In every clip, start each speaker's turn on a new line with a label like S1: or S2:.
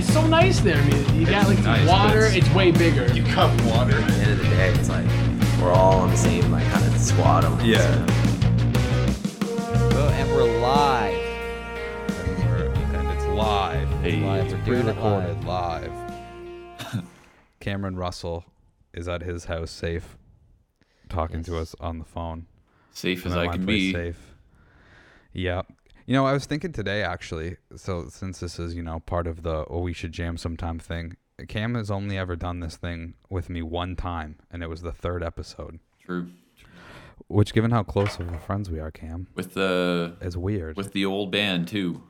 S1: It's so nice there. I mean, you got like
S2: nice,
S1: water.
S2: it's-
S1: It's way bigger.
S2: You cup water.
S3: At the end of the day, it's like we're all on the same like kind of squad. Almost,
S2: Yeah.
S3: you know?
S4: Oh, and we're live.
S2: And, we're, and it's live.
S4: Hey. Live, we're doing it
S2: pre-recorded live. Cameron Russell is at his house safe, talking to us on the phone.
S5: Safe as
S2: And
S5: I can be.
S2: Safe. Yeah. You know, I was thinking today actually. So since this is you know part of the "oh we should jam sometime" thing, Cam has only ever done this thing with me one time, and it was the third episode.
S5: True.
S2: Which, given how close of friends we are, Cam,
S5: With the
S2: is weird.
S5: with the old band too.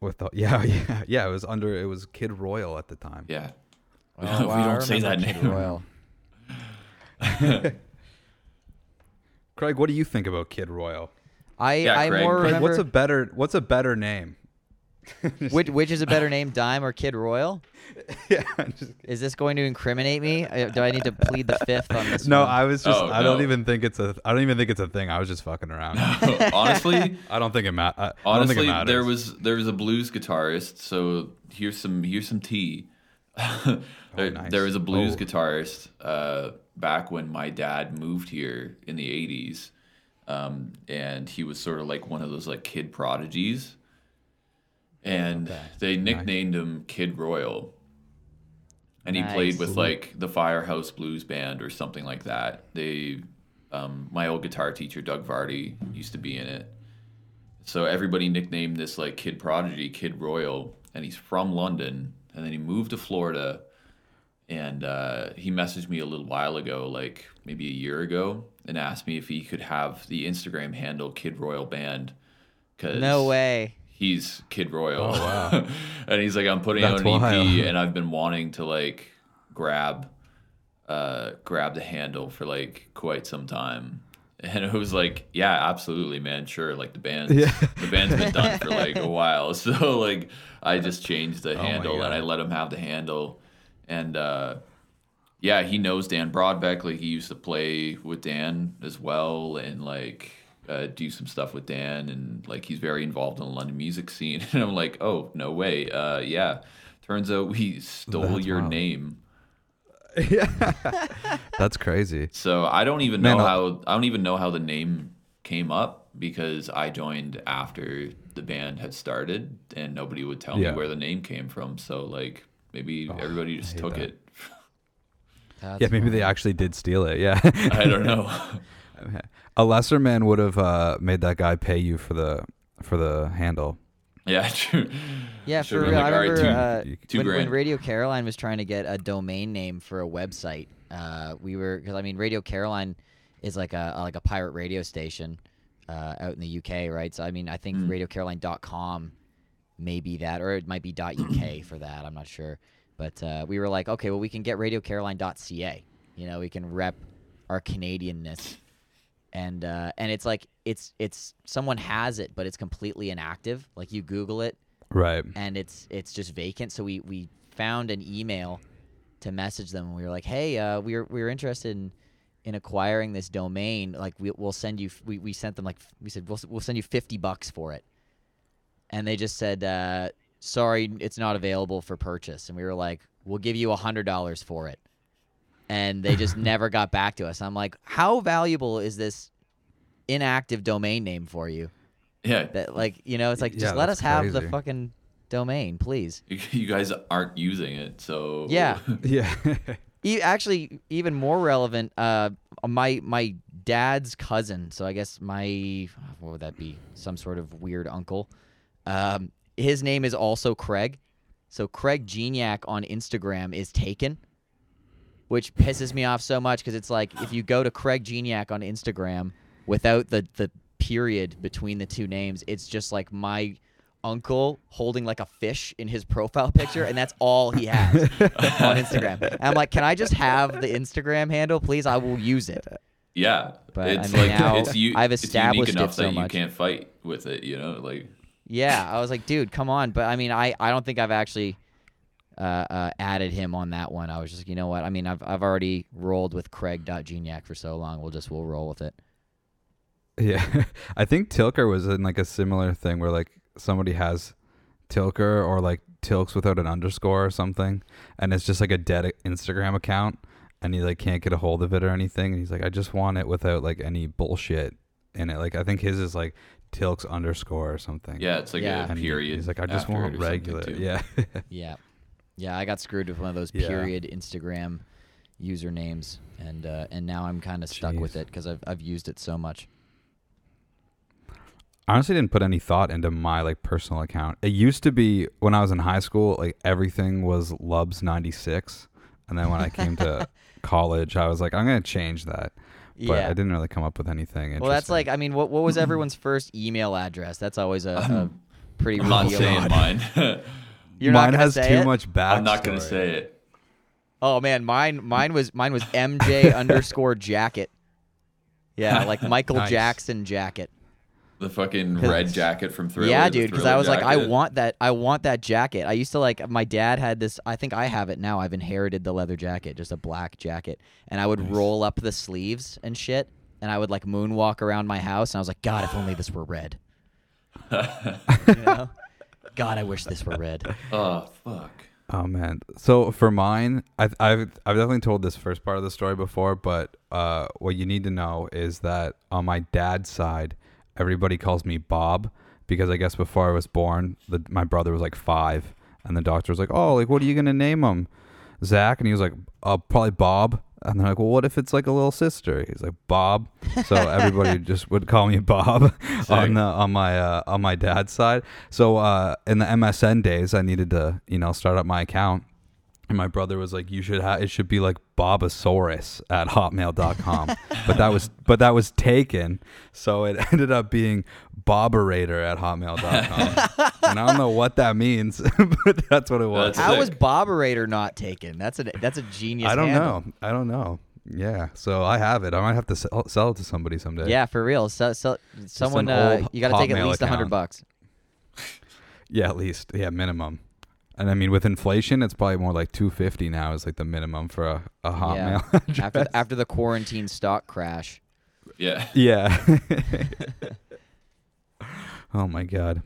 S2: With the yeah yeah yeah, it was under it was Kid Royal at the time.
S5: Yeah. We
S4: Oh,
S5: don't,
S4: wow,
S5: we don't say that
S4: remember Kid
S5: name.
S4: Royal.
S2: Craig, what do you think about Kid Royal?
S4: I
S5: Yeah,
S4: I
S5: Craig.
S4: more
S5: Craig,
S2: Craig,
S4: remember
S2: what's a better what's a better name?
S4: which which is a better name, Dime or Kid Royal?
S2: yeah.
S4: Is this going to incriminate me? Uh, Do I need to plead the fifth on this?
S2: no,
S4: one?
S2: I was just
S5: Oh,
S2: I don't even think it's a I don't even think it's a thing. I was just fucking around.
S5: honestly,
S2: I don't think it ma- I, I think
S5: honestly,
S2: it matters.
S5: there was there was a blues guitarist. So here's some here's some tea. there,
S2: Oh, nice.
S5: there was a blues
S2: Oh.
S5: guitarist uh, back when my dad moved here in the '80s, um, and he was sort of like one of those like kid prodigies, and they nicknamed him Kid Royal. And he played with like the Firehouse Blues Band or something like that. They, um, my old guitar teacher Doug Vardy used to be in it. So everybody nicknamed this like kid prodigy, Kid Royal, and he's from London, and then he moved to Florida, and uh, he messaged me a little while ago, like maybe a year ago, and asked me if he could have the Instagram handle Kid Royal Band. Cause
S4: no way.
S5: he's Kid Royal.
S2: Oh, wow.
S5: and he's like, I'm putting
S2: That's
S5: out an EP,
S2: wild.
S5: and I've been wanting to like grab, uh, grab the handle for like quite some time. And it was like, yeah, absolutely, man, sure. Like the band's
S2: Yeah.
S5: the band's been done for like a while, so like I just changed the
S2: Oh
S5: handle and I let him have the handle, and uh, yeah, he knows Dan Broadbeck. Like he used to play with Dan as well, and like uh, do some stuff with Dan, and like he's very involved in the London music scene. And I'm like, oh no way, uh, yeah. Turns out we stole
S2: That's
S5: your
S2: wild.
S5: name.
S2: yeah. That's crazy.
S5: So I don't even know
S2: I'll-
S5: how I don't even know how the name came up because I joined after the band had started, and nobody would tell
S2: Yeah.
S5: Me where the name came from. So like maybe everybody just took
S2: that.
S5: it.
S4: That's
S2: Yeah, maybe they actually did steal it. Yeah.
S5: I don't know.
S2: A lesser man would have uh, made that guy pay you for the for the handle.
S5: yeah, true.
S4: Yeah,
S5: Should've
S4: for real.
S5: like,
S4: I
S5: all right,
S4: remember
S5: two-
S4: uh,
S5: two
S4: when, when. Radio Caroline was trying to get a domain name for a website. Uh, we were because I mean Radio Caroline is like a like a pirate radio station uh, out in the UK, right? So I mean I think
S5: Mm.
S4: RadioCaroline.com may be that, or it might be .uk for that. I'm not sure, but uh, we were like, okay, well we can get RadioCaroline.ca. You know, we can rep our Canadianness and uh, and it's like it's it's someone has it, but it's completely inactive. Like you Google it,
S2: Right.
S4: and it's it's just vacant. So we we found an email to message them, and we were like, hey, uh, we we're we we're interested in in acquiring this domain. Like we we'll send you. We we sent them like we said we'll we'll send you fifty bucks for it, and they just said, uh, sorry, it's not available for purchase. And we were like, we'll give you a hundred dollars for it. And they just never got back to us. I'm like, how valuable is this inactive domain name for you?
S5: Yeah,
S4: That like you know, it's like just
S2: Yeah,
S4: let
S2: that's
S4: us have the fucking domain, please.
S5: you, you guys aren't using it, so
S4: Yeah.
S2: Yeah.
S4: E- actually, even more relevant, uh, my my dad's cousin. So I guess my what would that be? Some sort of weird uncle. Um, his name is also Craig. So Craig Geniac on Instagram is taken, which pisses me off so much because it's like if you go to Craig Geniac on Instagram without the the period between the two names, it's just like my uncle holding like a fish in his profile picture, and that's all he has on Instagram. And I'm like, can I just have the Instagram handle, please? I will use it.
S5: yeah.
S4: But, I
S5: it's
S4: mean,
S5: like
S4: now
S5: it's, u-
S4: I've
S5: it's
S4: established
S5: unique
S4: it
S5: enough
S4: so
S5: that
S4: much.
S5: you can't fight with it. You know, like
S4: Yeah, I was like, dude, come on. But I mean, I, I don't think I've actually uh, uh, added him on that one. I was just, you know what? I mean, I've I've already rolled with Craig.Geniac for so long. We'll just we'll roll with it.
S2: Yeah, I think Tilker was in like a similar thing where like somebody has Tilker or like Tilks without an underscore or something, and it's just like a dead Instagram account, and he like can't get a hold of it or anything. And he's like, I just want it without like any bullshit in it. Like I think his is like Tilks underscore or something.
S5: Yeah, it's like
S4: Yeah.
S5: a
S2: And he-
S5: period.
S2: He's like, I just
S5: after it
S2: want
S5: or something,
S2: regular.
S5: too.
S2: Yeah.
S4: Yeah, yeah. I got screwed with one of those
S2: Yeah.
S4: period Instagram usernames, and uh, and now I'm kind of stuck with
S2: Jeez.
S4: it because I've I've used it so much.
S2: I honestly didn't put any thought into my like personal account. It used to be when I was in high school, like everything was Lubs ninety six, and then when I came to college, I was like, I'm gonna change that, but
S4: yeah.
S2: I didn't really come up with anything.
S4: well, that's like I mean, what what was everyone's first email address? That's always a, a pretty.
S5: I'm not
S4: revealing-
S5: saying mine.
S4: You're
S2: mine
S4: gonna
S2: has
S4: say
S2: too
S4: it?
S2: much backstory.
S5: I'm not gonna say it.
S4: Oh man, mine mine was mine was MJ underscore jacket. Yeah, like Michael
S2: Nice.
S4: Jackson jacket.
S5: The fucking red jacket from Thriller.
S4: yeah, dude. Because I was like, I want that. I want that jacket. I used to like. My dad had this. I think I have it now. I've inherited the leather jacket, just a black jacket, and I would roll up the sleeves and shit, and I would like moonwalk around my house, and I was like, God, if only this were red. you know? God, I wish this were red.
S5: Oh fuck.
S2: Oh man. So for mine, I've I've I've definitely told this first part of the story before, but uh, what you need to know is that on my dad's side, everybody calls me Bob because I guess before I was born, the, my brother was like five, and the doctor was like, "Oh, like what are you gonna name him?" Zach, and he was like, "Uh, probably Bob." And they're like, "Well, what if it's like a little sister?" He's like, "Bob." So everybody just would call me Bob on the on my uh, on my dad's side. So uh, in the MSN days, I needed to you know start up my account, and my brother was like, "You should have it should be like Bobasaurus at Hotmail.com," but that was but that was taken, so it ended up being Boberator at Hotmail.com, and I don't know what that means, but that's what it was.
S5: That's
S4: How was
S5: sick.
S4: Boberator not taken? That's a that's a genius.
S2: I don't
S4: handle.
S2: know. I don't know. Yeah, so I have it. I might have to sell, sell it to somebody someday.
S4: Yeah, for real. So, so someone, uh, you got to take at least a hundred bucks.
S2: Yeah, at least. Yeah, minimum. And I mean, with inflation, it's probably more like two fifty now is like the minimum for a, a
S4: Yeah.
S2: Hotmail.
S4: after after the quarantine stock crash.
S5: Yeah.
S2: yeah. oh my god.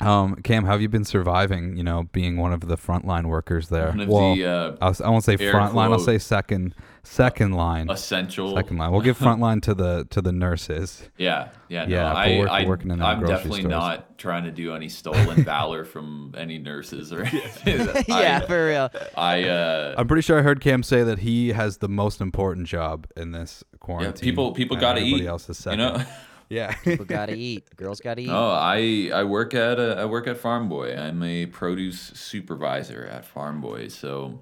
S2: Um, Cam, how have you been surviving? You know, being one of the frontline workers there.
S5: One of
S2: well,
S5: the uh,
S2: I'll, I won't say
S5: air
S2: front line. I'll say second, second line.
S5: essential.
S2: Second line. We'll give front line to the to the nurses.
S5: Yeah, yeah, no,
S2: Yeah,
S5: I,
S2: work,
S5: I,
S2: working in
S5: I'm definitely
S2: stores.
S5: not trying to do any stolen valor from any nurses or anything.
S4: yeah,
S5: I,
S4: for real.
S5: I, uh,
S2: I'm pretty sure I heard Cam say that he has the most important job in this
S5: yeah,
S2: quarantine.
S5: people, people got to
S2: everybody
S5: eat.
S2: Else is
S5: you know.
S2: Yeah.
S4: People gotta eat. Girls gotta eat.
S5: No, I I work at a, I work at Farm Boy. I'm a produce supervisor at Farm Boy, so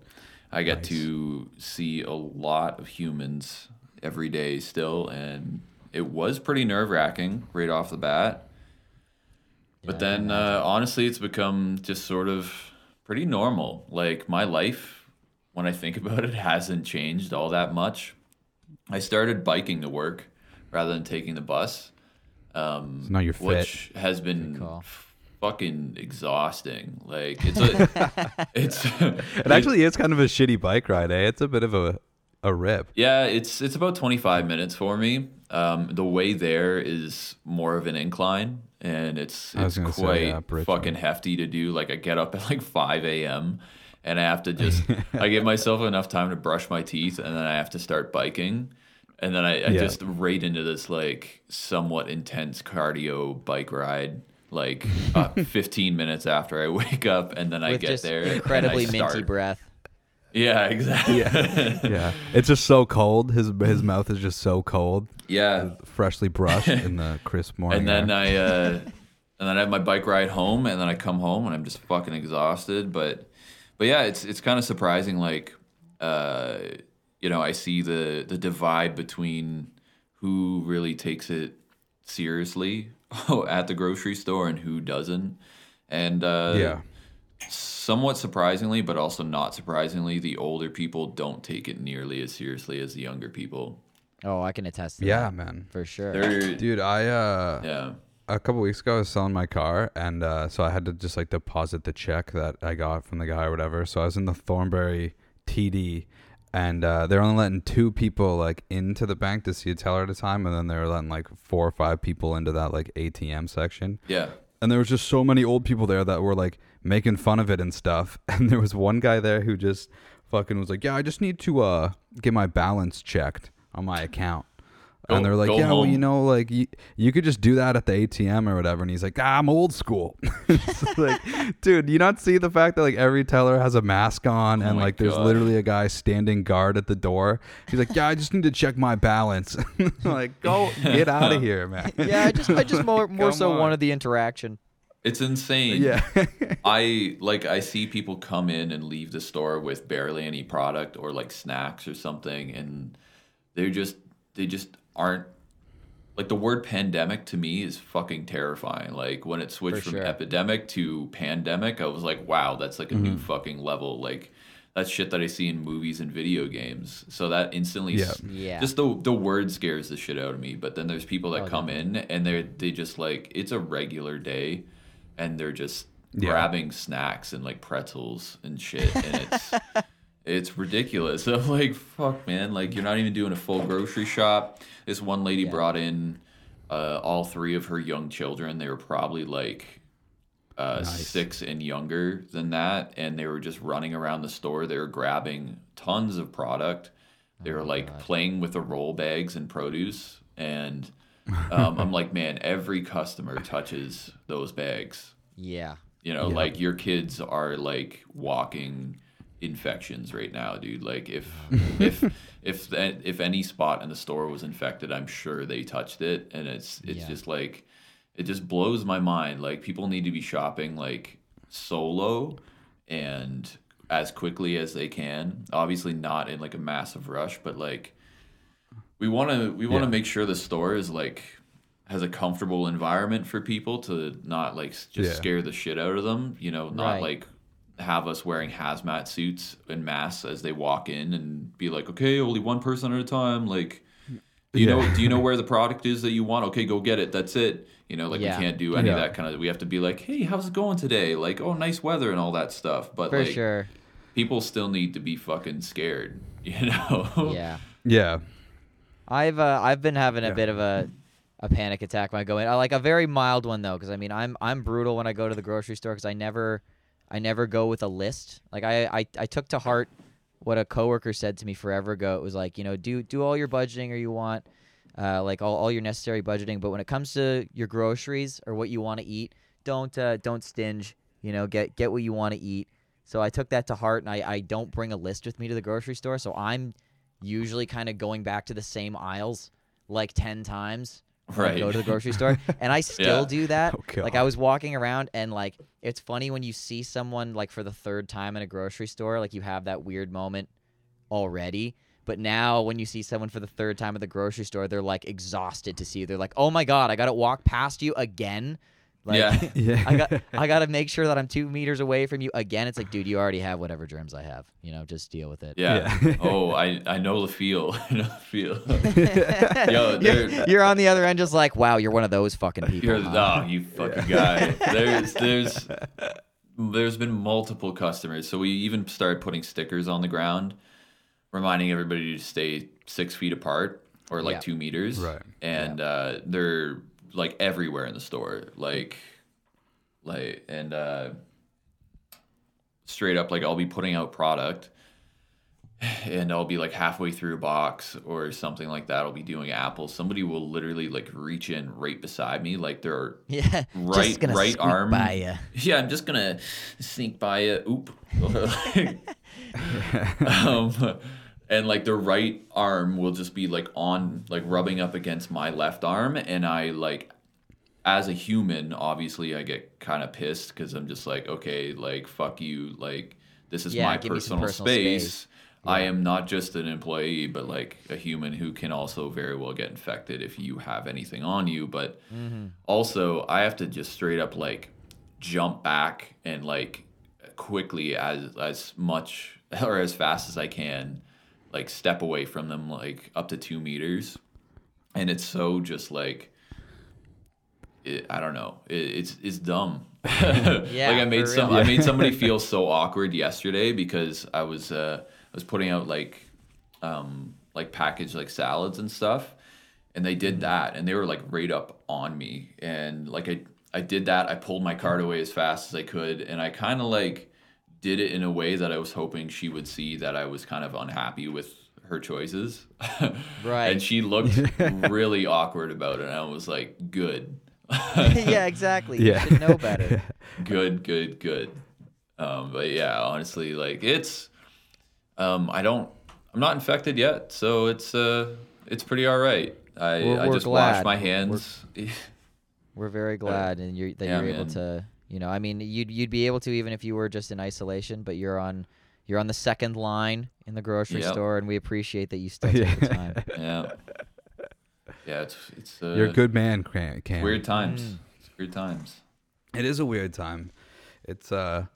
S5: I get to see a lot of humans every day still, and it was pretty nerve wracking right off the bat. But
S4: Yeah, I
S5: then, uh, honestly, it's become just sort of pretty normal. Like my life, when I think about it, hasn't changed all that much. I started biking to work rather than taking the bus. Um,
S2: So now you're fit.
S5: which has been fucking exhausting. Like it's a, it's
S2: It actually is kind of a shitty bike ride, eh? It's a bit of a a rip.
S5: yeah, it's it's about 25 minutes for me. Um, the way there is more of an incline, and it's it's
S2: gonna say,
S5: quite
S2: yeah,
S5: fucking hefty to do. Like I get up at like 5 a.m. and I have to just I give myself enough time to brush my teeth, and then I have to start biking, and then I, I
S2: Yeah.
S5: just right into this like somewhat intense cardio bike ride. Like uh, 15 minutes after I wake up, and then I get
S4: just
S5: there, and I
S4: incredibly minty breath.
S5: Yeah, exactly.
S2: Yeah. It's just so cold. His his mouth is just so cold.
S5: yeah.
S2: Freshly brushed in the crisp morning.
S5: and then
S2: air.
S5: I uh, and then I have my bike ride home, and then I come home and I'm just fucking exhausted. But but yeah, it's it's kind of surprising. Like uh, you know, I see the the divide between who really takes it seriously at the grocery store and who doesn't. And uh,
S2: yeah.
S5: somewhat surprisingly, but also not surprisingly, the older people don't take it nearly as seriously as the younger people.
S4: Oh, I can attest to
S2: Yeah,
S4: that
S2: man.
S4: for sure.
S5: They're
S2: Dude, I uh
S5: yeah.
S2: a couple weeks ago I was selling my car and uh so I had to just like deposit the check that I got from the guy or whatever. So I was in the Thornbury TD and uh they're only letting two people like into the bank to see a teller at a time and then they're letting like four or five people into that like ATM section.
S5: Yeah.
S2: and there was just so many old people there that were like making fun of it and stuff. And there was one guy there who just fucking was like, "Yeah, I just need to uh get my balance checked on my account."
S5: Go-
S2: and they're like,
S5: go
S2: "Yeah, well, you know, like you, you could just do that at the ATM or whatever." And he's like, ah, "I'm old school." Like, dude, you not see the fact that like every teller has a mask on and
S5: Oh my
S2: like there's
S5: God.
S2: literally a guy standing guard at the door. He's like, "Yeah, I just need to check my balance." like, go get out of here, man.
S4: yeah, I just I just more more
S2: Come
S4: so
S2: on.
S4: wanted the interaction.
S5: It's insane.
S2: yeah.
S5: I like I see people come in and leave the store with barely any product or like snacks or something and they're just they just aren't like the word pandemic to me is fucking terrifying. Like when it switched
S4: For
S5: from
S4: sure.
S5: epidemic to pandemic, I was like, wow, that's like a new mm-hmm. fucking level. Like that's shit that I see in movies and video games. So that instantly s-
S4: Yeah.
S5: just the the word scares the shit out of me. But then there's people that
S4: Oh,
S5: come in and they're they just like it's a regular day and they're just
S2: Yeah.
S5: grabbing snacks and like pretzels and shit and it's it's ridiculous. I'm like, fuck man, like you're not even doing a full grocery shop. This one lady
S4: Yeah.
S5: brought in uh, all three of her young children. They were probably like uh,
S2: Nice.
S5: six and younger than that, and they were just running around the store. They were grabbing tons of product. They
S4: Oh
S5: were like playing with the roll bags and produce, and um, I'm like, man, every customer touches those bags.
S4: Yeah.
S5: You know,
S2: Yeah.
S5: like your kids are like walking infections right now, dude. Like if if if if any spot in the store was infected, I'm sure they touched it, and it's it's
S4: Yeah.
S5: just like it just blows my mind. Like people need to be shopping like solo and as quickly as they can. Obviously, not in like a massive rush, but like we want to we want to
S2: Yeah.
S5: make sure the store is like has a comfortable environment for people to not like just
S2: Yeah.
S5: scare the shit out of them you know not
S4: Right.
S5: like have us wearing hazmat suits and masks as they walk in and be like okay only one person at a time like do you
S2: Yeah.
S5: know do you know where the product is that you want okay go get it that's it you know like
S4: Yeah.
S5: we can't do any
S2: Yeah.
S5: of that kind of we have to be like hey how's it going today like oh nice weather and all that stuff but
S4: For
S5: like
S4: sure.
S5: people still need to be fucking scared you know
S4: Yeah.
S2: yeah.
S4: I've uh, I've been having a
S2: Yeah.
S4: bit of a a panic attack when I go in. I like a very mild one though, because I mean I'm I'm brutal when I go to the grocery store because I never I never go with a list. Like I, I I took to heart what a coworker said to me forever ago. It was like you know do do all your budgeting or you want uh, like all, all your necessary budgeting, but when it comes to your groceries or what you want to eat, don't uh, don't stinge. You know get get what you want to eat. So I took that to heart, and I, I don't bring a list with me to the grocery store. So I'm usually kind of going back to the same aisles like 10 times
S5: Right.
S4: go to the grocery store and i still
S5: Yeah.
S4: do that.
S2: Oh,
S4: like i was walking around and like it's funny when you see someone like for the third time in a grocery store like you have that weird moment already. But now when you see someone for the third time at the grocery store they're like exhausted to see you. They're like oh my god i gotta walk past you again like
S5: Yeah.
S2: Yeah.
S4: I got I got to make sure that I'm two meters away from you again. It's like, dude, you already have whatever germs I have. You know, just deal with it.
S5: Yeah.
S2: Yeah.
S5: oh, I I know the feel. I know the feel. Yo,
S4: you're, you're on the other end, just like, wow, you're one of those fucking people.
S5: You're
S4: huh?
S5: oh, you fucking guy. There's there's there's been multiple customers, so we even started putting stickers on the ground, reminding everybody to stay six feet apart or like
S4: Yeah.
S5: two meters.
S2: Right.
S5: And uh, they're like everywhere in the store, like like and uh, straight up, like I'll be putting out product. And I'll be like halfway through a box or something like that. I'll be doing apples. Somebody will literally like reach in right beside me, like they're
S4: Yeah,
S5: Right-
S4: just
S5: right arm.
S4: by ya.
S5: yeah, I'm just gonna sneak by it. Oop. um, and like the right arm will just be like on, like rubbing up against my left arm, and I like, as a human, obviously I get kind of pissed because I'm just like, okay, like fuck you, like this is
S4: Yeah,
S5: my
S4: give me some
S5: personal,
S4: personal
S5: space.
S4: space.
S5: I am not just an employee, but like a human who can also very well get infected if you have anything on you. But
S4: Mm-hmm.
S5: also, I have to just straight up like jump back and like quickly as as much or as fast as I can, like step away from them like up to two meters, and it's so just like. It, I don't know. It, it's it's dumb.
S4: Yeah,
S5: like I made some.
S4: real.
S5: I made somebody feel so awkward yesterday because I was uh, I was putting out like um, like packaged like salads and stuff, and they
S4: Mm-hmm.
S5: did that, and they were like right up on me, and like I I did that. I pulled my card away as fast as I could, and I kind of like did it in a way that I was hoping she would see that I was kind of unhappy with her choices.
S4: Right.
S5: and she looked really awkward about it. And I was like, good.
S4: yeah, exactly.
S2: Yeah.
S4: You should know better.
S5: good, good, good. Um, but yeah, honestly, like it's, um, I don't, I'm not infected yet, so it's, uh, it's pretty all right. I,
S4: We're-
S5: I
S4: we're
S5: just
S4: glad.
S5: washed my hands.
S4: We're very glad, and you're, that
S5: yeah,
S4: you're able
S5: man.
S4: to. You know, I mean, you'd you'd be able to even if you were just in isolation, but you're on you're on the second line in the grocery
S5: Yep.
S4: store, and we appreciate that you still take the time.
S5: yeah, yeah, it's, it's, uh,
S2: You're a good man, Cam. Cam.
S5: Weird times.
S4: Mm.
S5: It's weird times.
S2: It is a weird time. It's uh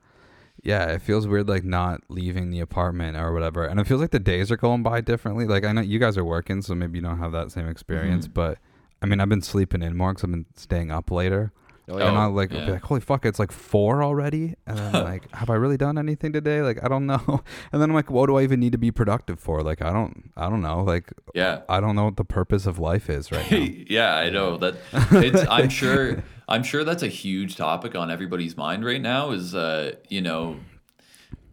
S2: yeah, it feels weird like not leaving the apartment or whatever. And it feels like the days are going by differently. Like I know you guys are working, so maybe you don't have that same experience,
S5: Mhm.
S2: but I mean, I've been sleeping in more cuz I've been staying up later.
S4: Oh,
S2: and. I'll like,
S5: yeah.
S2: be like, holy fuck, it's like four already. And then I'm like, have I really done anything today? Like, I don't know. And then I'm like, what do I even need to be productive for? Like, I don't, I don't know. Like,
S5: Yeah.
S2: I don't know what the purpose of life is right now.
S5: yeah, I know that. It's. I'm sure. I'm sure that's a huge topic on everybody's mind right now. Is uh, you know,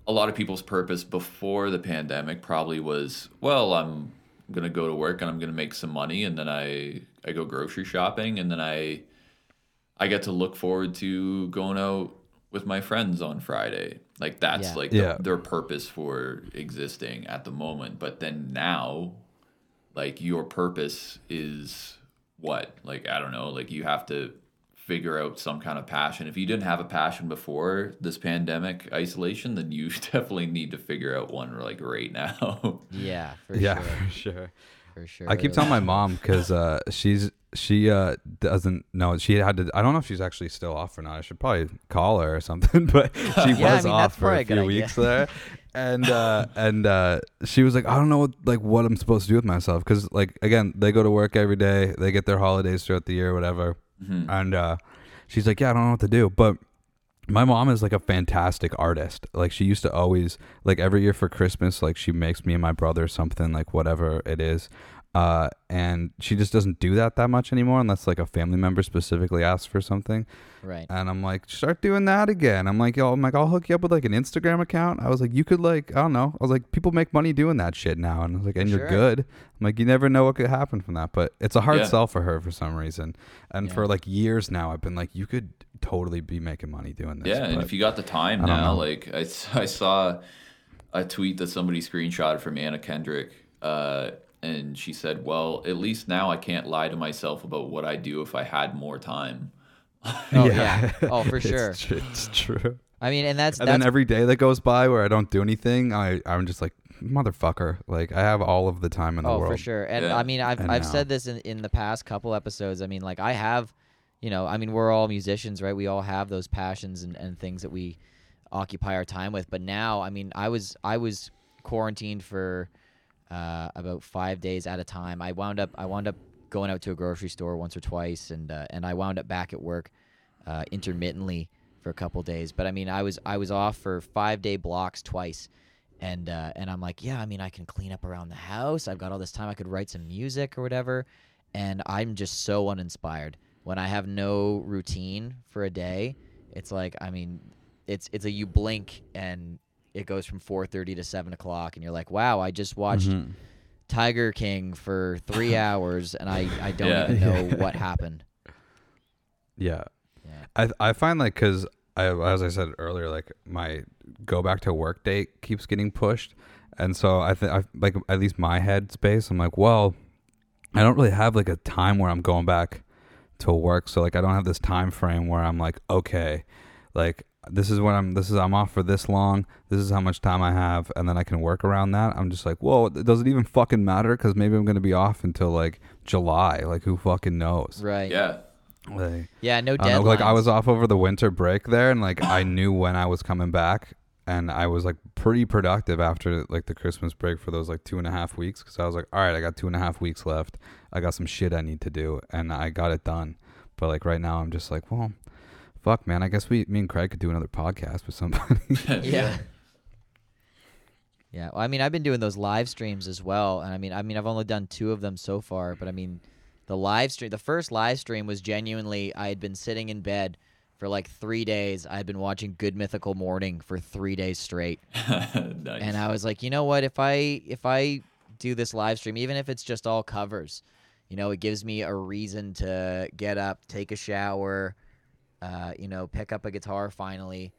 S5: a lot of people's purpose before the pandemic probably was, well, I'm gonna go to work and I'm gonna make some money, and then I I go grocery shopping, and then I I get to look forward to going out with my friends on Friday. Like that's
S4: Yeah.
S5: like
S2: Yeah.
S5: the, their purpose for existing at the moment. But then now, like your purpose is what? Like I don't know. Like you have to figure out some kind of passion. If you didn't have a passion before this pandemic isolation, then you definitely need to figure out one like right now.
S4: Yeah, for
S2: yeah,
S4: sure,
S2: for sure.
S4: For sure.
S2: I keep telling my mom because uh, she's she uh, doesn't know she had to. I don't know if she's actually still off or not. I should probably call her or something. But she
S4: Yeah, I
S2: was
S4: mean,
S2: off for a few weeks there, and uh, and uh, she was like, I don't know what, like what I'm supposed to do with myself because like again they go to work every day. They get their holidays throughout the year, whatever.
S5: Mhm.
S2: And uh, she's like, yeah, I don't know what to do, but. My mom is like a fantastic artist. Like she used to always like every year for Christmas, like she makes me and my brother something like whatever it is. Uh, and she just doesn't do that that much anymore unless like a family member specifically asks for something.
S4: right.
S2: And I'm like, start doing that again. I'm like, yo, I'm like, I'll hook you up with like an Instagram account. I was like, you could like, I don't know. I was like, people make money doing that shit now. And I was like, and
S4: For
S2: you're
S4: sure.
S2: good. I'm like, you never know what could happen from that. But it's a hard
S5: Yeah.
S2: sell for her for some reason. And
S4: Yeah.
S2: for like years now, I've been like, you could totally be making money doing this.
S5: Yeah, and if you got the time
S2: I
S5: now,
S2: know.
S5: like I saw a tweet that somebody screenshotted from Anna Kendrick, uh, and she said, "Well, at least now I can't lie to myself about what I do if I had more time."
S4: Oh yeah. Oh, for
S2: It's
S4: sure.
S2: tr- It's true.
S4: I mean, and that's
S2: And
S4: that's
S2: then every day that goes by where I don't do anything, I I'm just like motherfucker. Like I have all of the time in the
S4: oh
S2: world.
S4: for sure. And
S5: Yeah.
S4: I mean, I've
S2: And
S4: I've
S2: now.
S4: said this in in the past couple episodes. I mean, like I have, you know, I mean, we're all musicians, right? We all have those passions and and things that we occupy our time with. But now, I mean, I was I was quarantined for uh, about five days at a time. I wound up I wound up going out to a grocery store once or twice, and uh, and I wound up back at work uh, intermittently for a couple days. But I mean, I was I was off for five day blocks twice, and uh, and I'm like, yeah, I mean, I can clean up around the house. I've got all this time. I could write some music or whatever, and I'm just so uninspired when I have no routine for a day. It's like, I mean, it's it's a you blink and it goes from 4:30 to 7 o'clock, and you're like, wow, I just watched
S2: Mhm.
S4: Tiger King for three hours, and I I don't
S5: Yeah.
S4: even know what happened.
S2: Yeah.
S4: Yeah.
S2: I I find like because I as I said earlier, like my go back to work date keeps getting pushed, and so I think I like at least my head space. I'm like, well, I don't really have like a time where I'm going back to work, so like I don't have this time frame where I'm like, okay, like this is when I'm this is I'm off for this long. This is how much time I have, and then I can work around that. I'm just like, whoa, does it even fucking matter? Because maybe I'm gonna be off until like July. Like who fucking knows?
S4: Right.
S5: Yeah,
S2: Like,
S4: Yeah. No
S2: I
S4: deadlines.
S2: don't know, like I was off over the winter break there, and like I knew when I was coming back, and I was like pretty productive after like the Christmas break for those like two and a half weeks because I was like, all right, I got two and a half weeks left. I got some shit I need to do, and I got it done. But like right now, I'm just like, well, fuck, man. I guess we, me and Craig could do another podcast with somebody.
S4: yeah. Yeah. Well, I mean, I've been doing those live streams as well, and I mean, I mean, I've only done two of them so far, but I mean, The live stream, the first live stream was genuinely. I had been sitting in bed for like three days. I had been watching Good Mythical Morning for three days straight,
S5: nice.
S4: and I was like, you know what? If I if I do this live stream, even if it's just all covers, you know, it gives me a reason to get up, take a shower, uh, you know, pick up a guitar finally,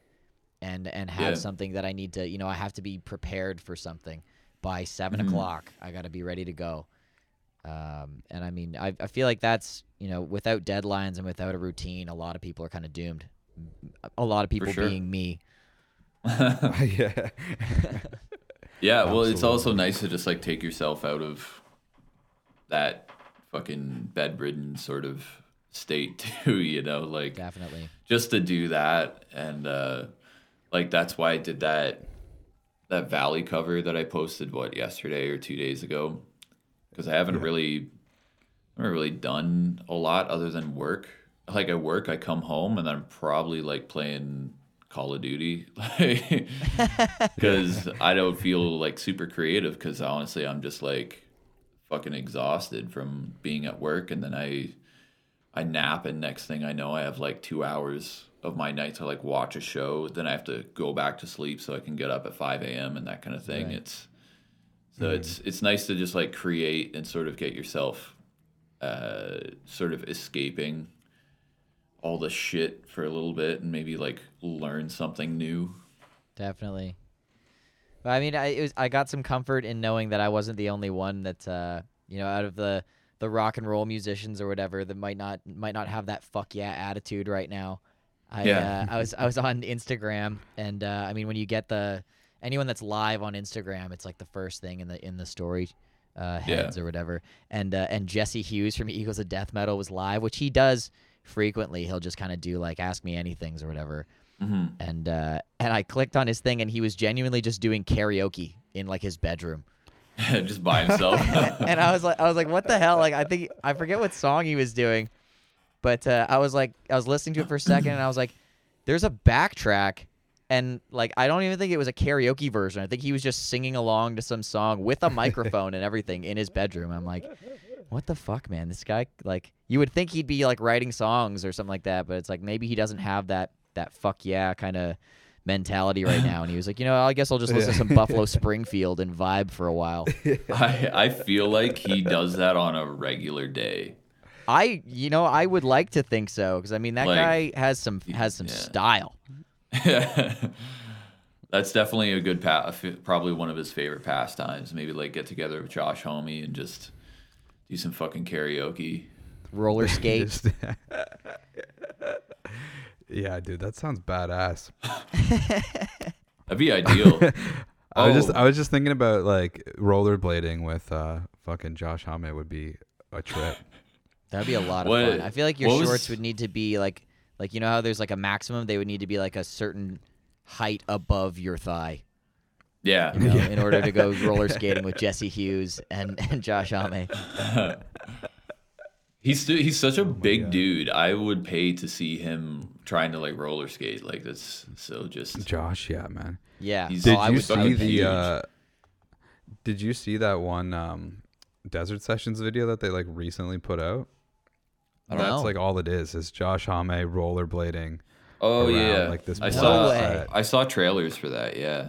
S4: and and have
S5: Yeah.
S4: something that I need to, you know, I have to be prepared for something by 7
S5: Mhm.
S4: o'clock. I got to be ready to go. Um, and I mean, I, I feel like that's you know, without deadlines and without a routine, a lot of people are kind of doomed. A lot of people
S5: sure.
S4: being me.
S2: yeah.
S5: Yeah, well, it's also nice to just like take yourself out of that fucking bedridden sort of state too, you know, like
S4: Definitely.
S5: just to do that and uh like that's why I did that that valley cover that I posted what yesterday or 2 days ago cuz I haven't really I haven't really done a lot other than work. Like I work, I come home and I'm probably like playing Call of Duty like because I don't feel like super creative because honestly I'm just like fucking exhausted from being at work and then I I nap and next thing I know I have like two hours of my night to like watch a show then I have to go back to sleep so I can get up at 5 a.m. and that kind of thing
S4: Right.
S5: it's so it's mm. it's nice to just like create and sort of get yourself uh sort of escaping all the shit for a little bit and maybe like learn something new
S4: Definitely. But I mean, I it was I got some comfort in knowing that I wasn't the only one that uh, you know, out of the the rock and roll musicians or whatever that might not might not have that fuck yeah attitude right now. I
S5: Yeah.
S4: uh, I was I was on Instagram and uh, I mean when you get the anyone that's live on Instagram, it's like the first thing in the in the story uh,
S5: Yeah.
S4: heads or whatever. And uh, and Jesse Hughes from Eagles of Death Metal was live, which he does frequently. He'll just kind of do like ask me anything's or whatever
S5: hmm
S4: and uh, and I clicked on his thing, and he was genuinely just doing karaoke in like his bedroom,
S5: just by himself
S4: and I was like, I was like, what the hell? Like, I think I forget what song he was doing, but uh, I was like, I was listening to it for a second, and I was like, there's a backtrack, and like, I don't even think it was a karaoke version. I think he was just singing along to some song with a microphone and everything in his bedroom. I'm like. What the fuck, man? This guy, like, you would think he'd be like writing songs or something like that, but it's like maybe he doesn't have that that fuck yeah kind of mentality right now. And he was like, you know, I guess I'll just listen to some Buffalo Springfield and vibe for a while.
S5: I, I feel like he does that on a regular day.
S4: I, you know, I would like to think so because I mean that
S5: Like,
S4: guy has some has some
S5: yeah.
S4: style.
S5: That's definitely a good pa- probably one of his favorite pastimes. Maybe like get together with Josh Homme and just do some fucking karaoke.
S4: Roller skate.
S2: Just- yeah, dude, that sounds badass.
S5: That'd be ideal.
S2: I was just
S5: Oh.
S2: I was just thinking about like rollerblading with uh fucking Josh Homme would be a trip.
S4: That'd be a lot of
S5: What-
S4: fun. I feel like your
S5: what was-
S4: shorts would need to be like like you know how there's like a maximum. They would need to be like a certain height above your thigh.
S5: yeah.
S4: You know, in order to go roller skating with Jesse Hughes and, and Josh Homme.
S5: He's stu- he's such a big
S2: God.
S5: dude. I would pay to see him trying to like roller skate. Like that's so just
S2: Josh, yeah, man.
S4: Yeah.
S5: He's-
S2: Did
S4: Oh,
S2: you
S4: I
S2: see the
S5: huge.
S2: uh Did you see that one um Desert Sessions video that they like recently put out?
S4: No.
S2: That's like all it is. Is Josh Homme rollerblading
S5: oh
S2: around,
S5: yeah.
S2: like, this
S5: I saw
S4: set.
S5: I saw trailers for that. Yeah.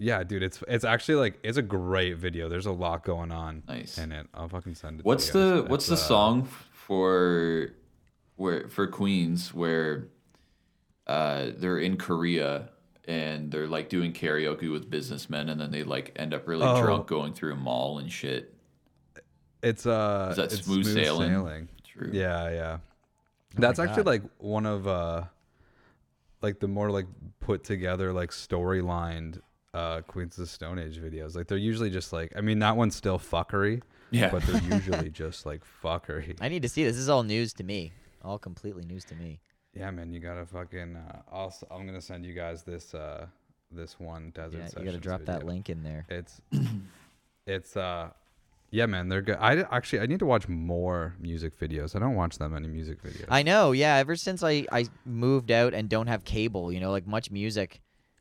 S2: Yeah, dude, it's it's actually like it's a great video. There's a lot going on
S5: Nice.
S2: in it. I'll fucking send it.
S5: What's
S2: to you guys.
S5: the what's the
S2: It's, uh,
S5: song for where for Queens where uh they're in Korea and they're like doing karaoke with businessmen and then they like end up really
S2: Oh.
S5: drunk going through a mall and shit.
S2: It's uh
S5: Is that
S2: it's
S5: Smooth Sailing? True.
S2: Yeah, yeah.
S4: Oh
S2: That's actually like one of uh like the more like put together like storylined uh Queens of the Stone Age videos. Like they're usually just like I mean that one's still fuckery,
S5: Yeah.
S2: but they're usually just like fuckery.
S4: I need to see this. This is all news to me. All completely news to me.
S2: Yeah, man, you gotta fucking. Uh, I'll, I'm gonna send you guys this uh this one desert.
S4: Yeah, you got to
S2: Sessions
S4: drop that link in there.
S2: It's it's uh yeah, man, they're good. I actually I need to watch more music videos. I don't watch that many music videos.
S4: I know, yeah. Ever since I, I moved out and don't have cable, you know, like MuchMusic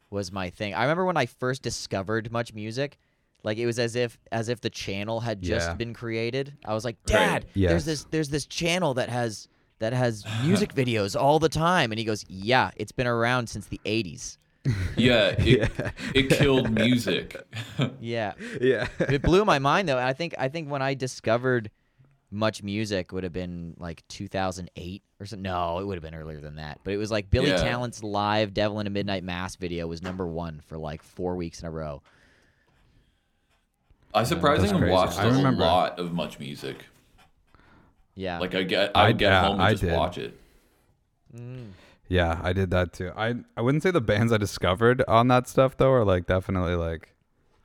S4: was my thing. I remember when I first discovered MuchMusic, Like it was as if as if the channel had just
S2: Yeah.
S4: been created. I was like,
S5: Right.
S4: "Dad,
S2: Yes.
S4: there's this there's this channel that has that has music videos all the time." And he goes, "Yeah, it's been around since the 80s."
S5: Yeah, it,
S2: Yeah.
S5: it killed music.
S4: Yeah.
S2: Yeah.
S4: it blew my mind though. I think I think when I discovered MuchMusic would have been like 2008 or something. No, it would have been earlier than that. But it was like Billy
S5: Yeah.
S4: Talent's live "Devil in a Midnight Mass" video was number one for like four weeks in a row.
S5: I surprisingly
S2: crazy.
S5: watched
S2: I
S5: a
S2: remember-
S5: lot of MuchMusic.
S4: Yeah.
S5: Like I get, I would
S2: I-
S5: get
S2: yeah,
S5: home and
S2: I
S5: just
S2: did.
S5: watch it.
S4: Mm.
S2: Yeah, I did that too. I I wouldn't say the bands I discovered on that stuff though are like definitely like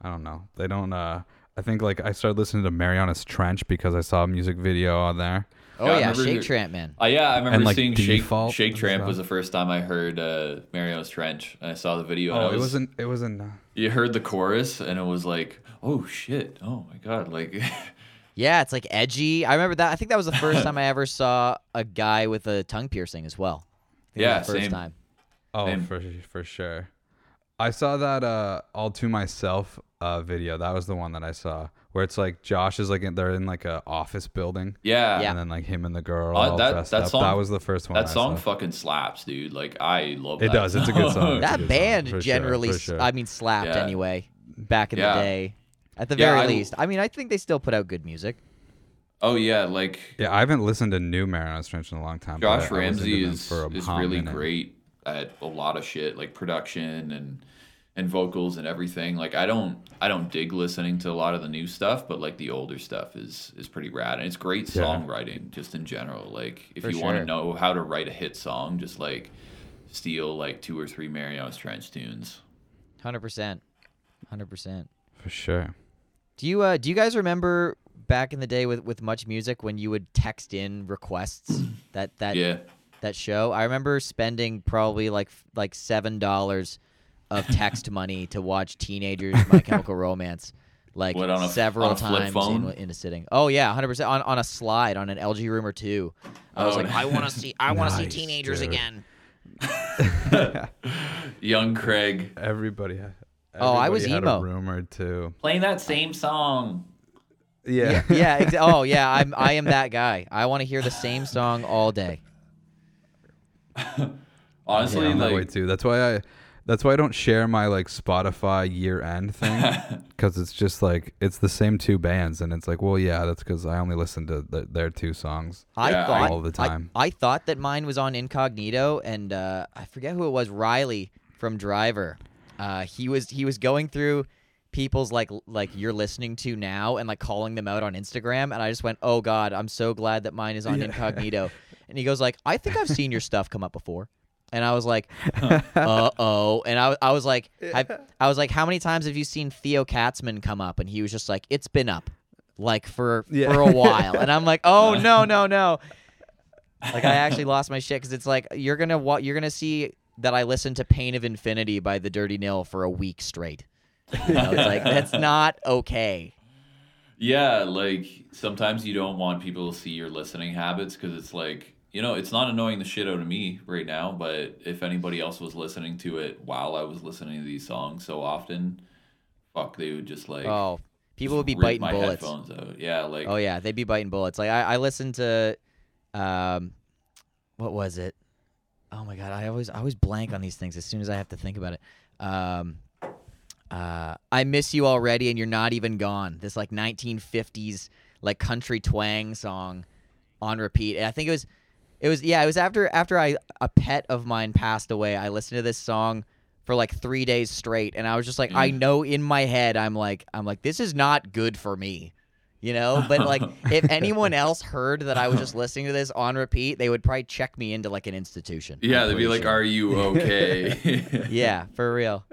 S2: I don't know. They don't uh I think like I started listening to Marianas Trench because I saw a music video on there.
S4: oh
S5: Yeah, I
S4: yeah, Shake Tramp man.
S5: Uh, yeah, I remember
S2: like,
S5: seeing Shake,
S2: Default
S5: Shake
S2: and
S5: Tramp was the first time I heard uh, Mario's Trench, and I saw the video. and
S2: Oh,
S5: I
S2: it
S5: was,
S2: wasn't it wasn't
S5: You heard the chorus, and it was like, oh shit, oh my god, like,
S4: Yeah, it's like edgy. I remember that. I think that was the first time I ever saw a guy with a tongue piercing as well. I
S5: Yeah,
S4: the first
S5: same.
S4: time.
S2: Oh,
S5: Same.
S2: for for sure. I saw that uh all to myself uh video. That was the one that I saw where it's like Josh is like in, they're in like a office building
S5: yeah,
S4: Yeah.
S2: and then like him and the girl
S5: Uh,
S2: all
S5: that-
S2: dressed
S5: that
S2: up.
S5: song-
S2: that was the first one.
S5: that
S2: I
S5: song
S2: saw.
S5: fucking slaps, dude. Like, I love
S2: It
S5: that
S2: does. It's a good song.
S4: That
S2: good
S4: band
S2: song, for sure,
S4: generally,
S2: sure.
S4: I mean, slapped
S5: Yeah.
S4: anyway back in
S5: Yeah.
S4: the day. At the
S5: Yeah,
S4: very
S5: I-
S4: least. I mean, I think they still put out good music.
S5: Oh yeah, like
S2: Yeah, I haven't listened to new Marianas Trench in a long time.
S5: Josh
S2: I- I was into
S5: Ramsay
S2: them
S5: is
S2: for
S5: is really
S2: minute.
S5: great at a lot of shit, like production and and vocals and everything. Like I don't I don't dig listening to a lot of the new stuff, but like the older stuff is is pretty rad and it's great
S2: Yeah.
S5: songwriting just in general. Like if
S4: For
S5: you want to know how to write a hit song, just like steal like two or three Marianas Trench tunes.
S4: 100%. 100%.
S2: for sure.
S4: Do you uh do you guys remember back in the day with with MuchMusic when you would text in requests that that
S5: Yeah.
S4: that show? I remember spending probably like like $7 of text money to watch Teenagers My Chemical Romance like
S5: What, on a f-
S4: several
S5: on a flip
S4: times
S5: phone?
S4: in, in a sitting. Oh yeah, 100% on on a slide on an LG Rumor 2. I was
S5: Oh,
S4: like I want to see I want to see Teenagers
S2: dude.
S4: again.
S5: Young Craig
S2: Everybody. had-
S4: Oh, I was
S2: everybody had a
S4: emo.
S2: rumor too.
S5: playing that same song.
S2: Yeah.
S4: yeah, exa- oh yeah, I'm I am that guy. I want to hear the same song all day.
S5: Honestly,
S2: Yeah, I'm that way
S5: like
S2: too. That's why I. That's why I don't share my like Spotify year end thing because it's just like it's the same two bands and it's like well yeah that's because I only listen to the, their two songs.
S4: I
S5: Yeah,
S4: thought
S2: All the
S4: I-
S2: time.
S4: I, thought that mine was on incognito, and uh, I forget who it was. Riley from Driver. Uh, he was he was going through people's like like you're listening to now and like calling them out on Instagram, and I just went, oh god, I'm so glad that mine is on incognito. And he goes like, I think I've seen your stuff come up before. And I was like, uh oh. And I, I was like, I, I was like, how many times have you seen Theo Katzman come up? And he was just like, it's been up, like for
S2: Yeah.
S4: for a while. And I'm like, oh no no no. Like I actually lost my shit because it's like you're gonna wa- you're gonna see that I listened to Pain of Infinity by the Dirty Nil for a week straight. You know, it's like that's not okay.
S5: Yeah, like sometimes you don't want people to see your listening habits because it's like, you know, it's not annoying the shit out of me right now, but if anybody else was listening to it while I was listening to these songs so often, fuck, they would just like
S4: Oh, people would be biting bullets.
S5: Yeah, like
S4: Oh yeah, they'd be biting bullets. Like I, I listened to, um, what was it? Oh my god, I always I always blank on these things as soon as I have to think about it. Um, uh, I miss you already, and you're not even gone. This like 1950s like country twang song on repeat. And I think it was, it was yeah, it was after after I a pet of mine passed away. I listened to this song for like three days straight, and I was just like, I
S5: Mm.
S4: know in my head, I'm like, I'm like, this is not good for me. You know, but like if anyone else heard that I was just listening to this on repeat, they would probably check me into like an institution.
S5: yeah, they'd be like,
S4: sure.
S5: "Are you okay?"
S4: Yeah, for real.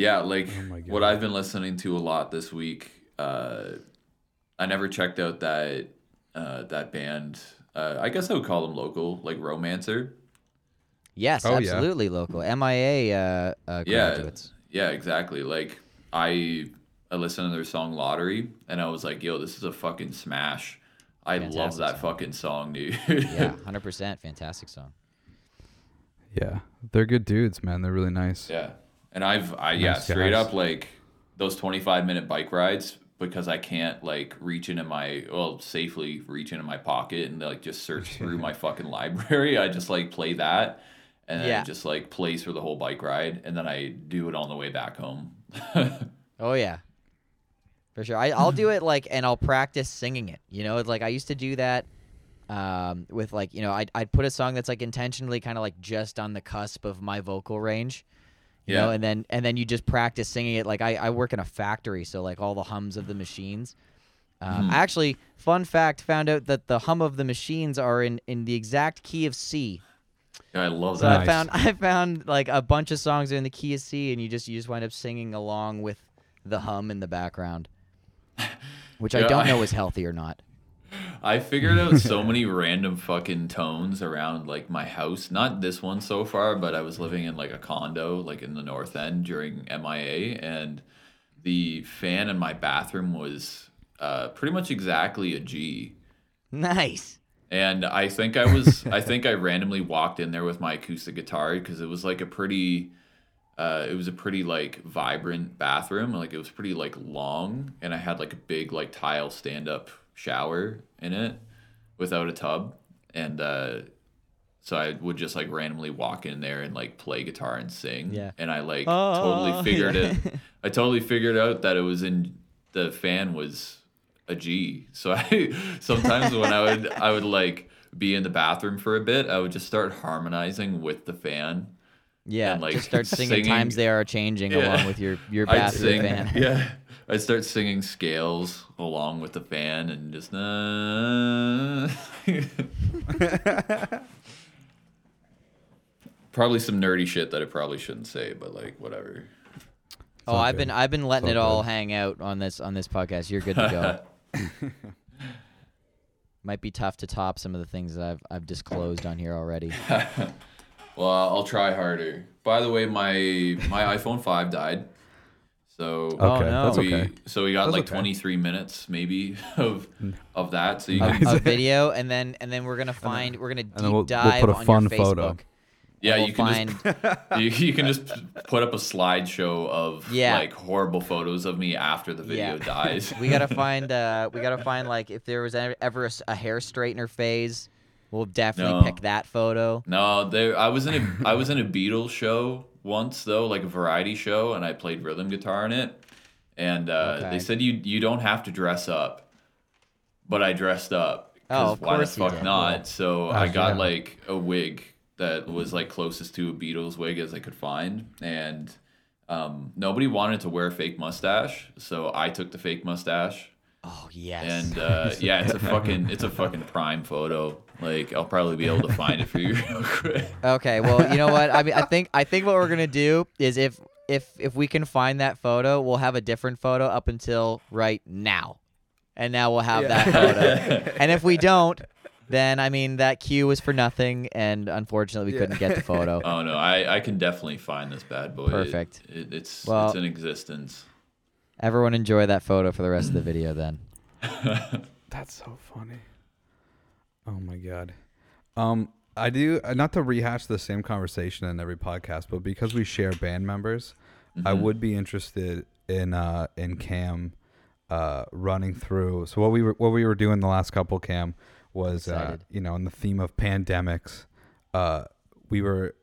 S5: Yeah, like
S2: Oh
S5: what I've been listening to a lot this week. Uh, I never checked out that uh, that band. Uh, I guess I would call them local, like Romancer.
S4: Yes,
S2: Oh, yeah.
S4: absolutely local. MIA uh, uh,
S5: Yeah,
S4: graduates.
S5: yeah, exactly. Like I, I listened to their song "Lottery" and I was like, "Yo, this is a fucking smash." I love that
S4: song.
S5: fucking song, dude.
S4: Yeah, hundred percent, fantastic song.
S2: Yeah, they're good dudes, man. They're really nice.
S5: yeah. And I've I yeah,
S2: Nice
S5: straight up like those 25 minute bike rides because I can't like reach into my well safely reach into my pocket and like just search through my fucking library. I just like play that and then
S4: Yeah.
S5: it just like plays for the whole bike ride and then I do it on the way back home.
S4: Oh yeah, for sure. I, I'll do it like, and I'll practice singing it. You know, it's like I used to do that um, with like, you know, I'd, I'd put a song that's like intentionally kind of like just on the cusp of my vocal range. You know,
S5: Yeah.
S4: and then and then you just practice singing it. Like I, I work in a factory, so like all the hums of the machines. Um,
S5: Mhm.
S4: Actually, fun fact: found out that the hum of the machines are in in the exact key of C.
S5: Yeah, I love
S4: So
S5: that.
S4: I
S2: Nice.
S4: found I found like a bunch of songs are in the key of C, and you just you just wind up singing along with the hum in the background, which I don't
S5: I-
S4: know is healthy or not.
S5: I figured out so many random fucking tones around like my house. Not this one so far, but I was living in like a condo, like in the north end during MIA, and the fan in my bathroom was uh, pretty much exactly a G.
S4: Nice.
S5: And I think I was, I think I randomly walked in there with my acoustic guitar because it was like a pretty, uh, it was a pretty like vibrant bathroom. Like it was pretty like long, and I had like a big like tile stand up shower in it without a tub, and uh, so I would just like randomly walk in there and like play guitar and sing.
S4: Yeah.
S5: And I like
S4: Oh,
S5: totally figured
S4: yeah.
S5: it. I totally figured out that it was in the fan was a G. So I sometimes when I would I would like be in the bathroom for a bit, I would just start harmonizing with the fan.
S4: Yeah,
S5: And, like,
S4: just start singing,
S5: singing-
S4: "Times They Are Changing"
S5: Yeah.
S4: along with your your
S5: I'd
S4: bathroom
S5: sing,
S4: fan.
S5: yeah. I'd start singing scales along with the fan and just uh, probably some nerdy shit that I probably shouldn't say, but like whatever.
S4: Oh, I've
S2: good.
S4: been I've been letting
S2: all
S4: it all
S2: good.
S4: hang out on this on this podcast. You're good to go. Might be tough to top some of the things that I've I've disclosed on here already.
S5: Well, I'll try harder. By the way, my my iPhone five died. So
S4: Oh,
S2: Okay,
S4: no.
S2: that's
S5: we
S2: okay.
S5: so we got
S2: That's
S5: like
S2: okay.
S5: 23 minutes maybe of of that. So you
S4: a,
S5: can
S4: a video, and then and then we're gonna find we're gonna deep
S2: then we'll- we'll put a
S4: on
S2: fun
S4: your
S2: photo.
S4: Facebook.
S5: yeah
S4: we'll
S5: you can
S4: find
S5: just you, you can just put up a slideshow of
S4: Yeah.
S5: like horrible photos of me after the video
S4: Yeah.
S5: dies.
S4: we gotta find uh we gotta find like if there was ever, ever a, s- a hair straightener phase, we'll definitely
S5: No.
S4: pick that photo.
S5: No, there. I was in a I was in a Beatles show once though, like a variety show, and I played rhythm guitar in it. And uh,
S4: Okay.
S5: they said you you don't have to dress up, but I dressed up.
S4: Oh, of
S5: why the
S4: course you
S5: fuck not? So
S2: Oh,
S5: I got
S2: yeah.
S5: like a wig that was like closest to a Beatles wig as I could find, and um, nobody wanted to wear a fake mustache, so I took the fake mustache.
S4: Oh yes.
S5: And uh, yeah, it's a fucking it's a fucking prime photo. Like I'll probably be able to find it for you real quick.
S4: Okay, well, you know what? I mean, I think I think what we're gonna do is if if if we can find that photo, we'll have a different photo up until right now, and now we'll have that photo. and if we don't, then I mean that cue was for nothing, and unfortunately we couldn't get the photo.
S5: Oh no, I, I can definitely find this bad boy. It-
S4: Perfect.
S5: It, it's
S4: Well-
S5: it's in existence.
S4: Everyone enjoy that photo for the rest of the video then.
S2: That's so funny. Oh my god. Um, I do uh, not to rehash the same conversation in every podcast, but because we share band members, I
S5: Mhm.
S2: would be interested in uh in Cam, uh running through. So what we were what we were doing the last couple Cam was uh you know in the theme of pandemics, uh we were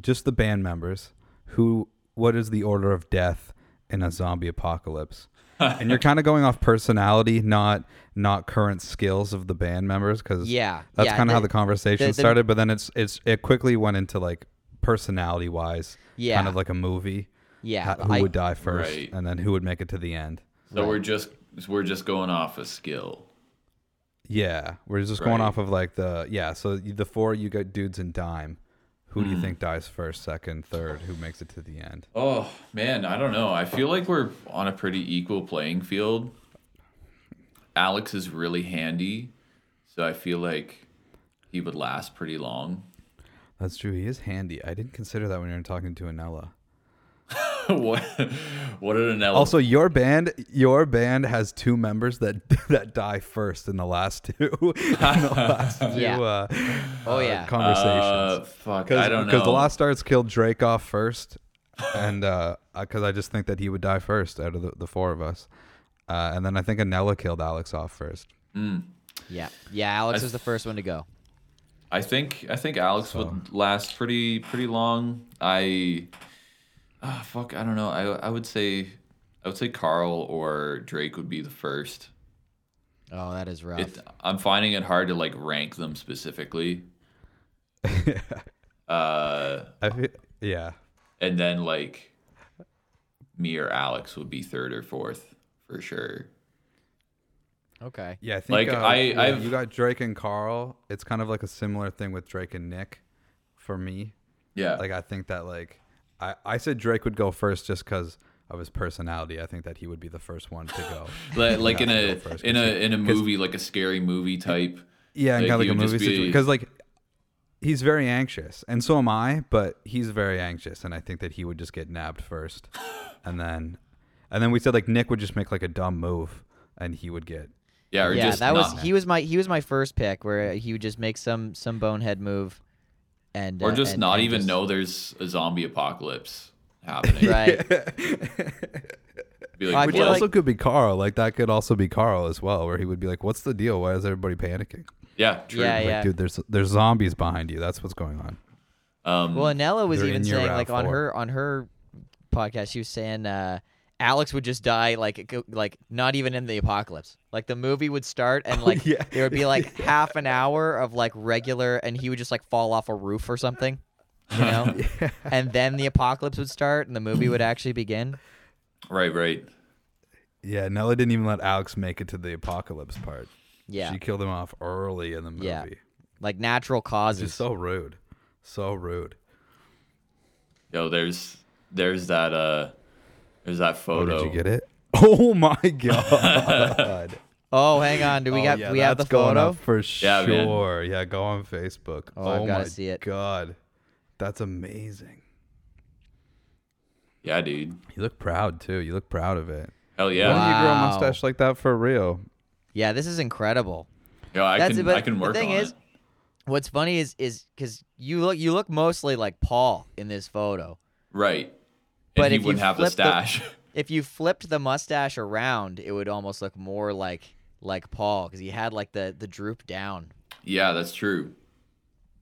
S2: just the band members who what is the order of death in a zombie apocalypse and you're kind of going off personality not not current skills of the band members because
S4: Yeah,
S2: that's
S4: yeah,
S2: kind of how
S4: the-
S2: the conversation
S4: the- the-
S2: started but then it's it's it quickly went into like personality wise
S4: Yeah,
S2: kind of like a movie
S4: yeah.
S2: ha- who
S4: I-
S2: would die first
S5: Right.
S2: and then who would make it to the end
S5: So
S4: Right.
S5: we're just we're just going off a skill.
S2: yeah we're just going off of like the yeah so the four you got dudes in dime who do you
S5: Hmm.
S2: think dies first second third who makes it to the end
S5: Oh man, I don't know. I feel like we're on a pretty equal playing field. Alex is really handy, so I feel like he would last pretty long.
S2: that's true he is handy i didn't consider that when you were talking to anella
S5: what what did an
S2: Also, your band, your band has two members that that die first in the last two, in the last two
S4: Yeah.
S2: uh,
S4: Oh,
S2: uh,
S4: yeah.
S2: conversations.
S5: Uh, fuck, I don't know.
S2: Because the Lost Arts killed Drake off first, and uh, because I just think that he would die first out of the, the four of us, uh, and then I think Anella killed Alex off first.
S5: Mm.
S4: Yeah, yeah. Alex
S5: I
S4: was the first one to go.
S5: I think I think Alex
S2: So-
S5: would last pretty pretty long. I ah fuck I don't know. I I would say I would say Carl or Drake would be the first.
S4: Oh, that is rough.
S5: It, I'm finding it hard to like rank them specifically. uh,
S2: I feel, yeah,
S5: and then like me or Alex would be third or fourth for sure.
S4: okay.
S2: yeah. I think
S5: Like,
S2: uh,
S5: I-
S2: yeah,
S5: I've-
S2: you got Drake and Carl. It's kind of like a similar thing with Drake and Nick, for me.
S5: Yeah,
S2: Like I think that like I I said Drake would go first just because of his personality. I think that he would be the first one to go.
S5: like, like in a
S2: go first,
S5: in
S2: 'cause
S5: a in a
S2: 'cause-
S5: movie like a scary movie type.
S2: Yeah, and
S5: Like,
S2: kind of like a
S5: would just
S2: movie
S5: be-
S2: situation because like he's very anxious, and so am I. But he's very anxious, and I think that he would just get nabbed first, and then and then we said like Nick would just make like a dumb move, and he would get
S5: Yeah, or
S4: yeah,
S5: just
S4: that was
S5: not-
S4: he was my he was my first pick where he would just make some some bonehead move, and
S5: or
S4: uh,
S5: just
S4: and-
S5: not
S4: and
S5: even
S4: just-
S5: know there's a zombie apocalypse happening.
S4: Right.
S5: Be like,
S4: feel
S2: Which
S5: what?
S2: also could be Carl. Like that could also be Carl as well, where he would be like, "What's the deal? Why is everybody panicking?"
S5: yeah, true.
S4: Yeah,
S2: Like,
S4: yeah.
S2: dude, there's there's zombies behind you. That's what's going on.
S5: Um,
S4: Well, Anella was even saying like on her on her podcast, she was saying uh, Alex would just die like like not even in the apocalypse. Like the movie would start and like
S2: yeah.
S4: there would be like half an hour of like regular, and he would just like fall off a roof or something, you know. And then the apocalypse would start, and the movie would actually begin.
S5: right, right.
S2: Yeah, Nella didn't even let Alex make it to the apocalypse part.
S4: Yeah,
S2: She killed him off early in the movie.
S4: Yeah. like natural causes.
S2: is so rude. So rude.
S5: Yo, there's there's that uh there's that
S2: Oh,
S5: photo.
S2: did you get it? Oh my god.
S4: oh, hang on. Do we
S2: Oh,
S4: got
S2: yeah,
S4: we have the
S2: going
S4: photo?
S2: up for
S5: Yeah, man.
S2: sure. Yeah, go on Facebook.
S4: Oh, I've oh gotta
S2: my
S4: see it.
S2: God. That's amazing.
S5: Yeah, dude.
S2: You look proud too. You look proud of it.
S5: Hell
S2: Why
S5: yeah.
S2: don't you grow a mustache like that for real?
S4: Yeah, this is incredible.
S5: Yo, I
S4: That's
S5: can
S4: it, but
S5: I can work
S4: the thing
S5: on
S4: is,
S5: it.
S4: what's funny is is because you look you look mostly like Paul in this photo.
S5: Right. And
S4: But
S5: he
S4: if you
S5: wouldn't have the
S4: flip the-
S5: stash.
S4: If you flipped the mustache around, it would almost look more like like Paul because he had like the the droop down.
S5: yeah, that's true.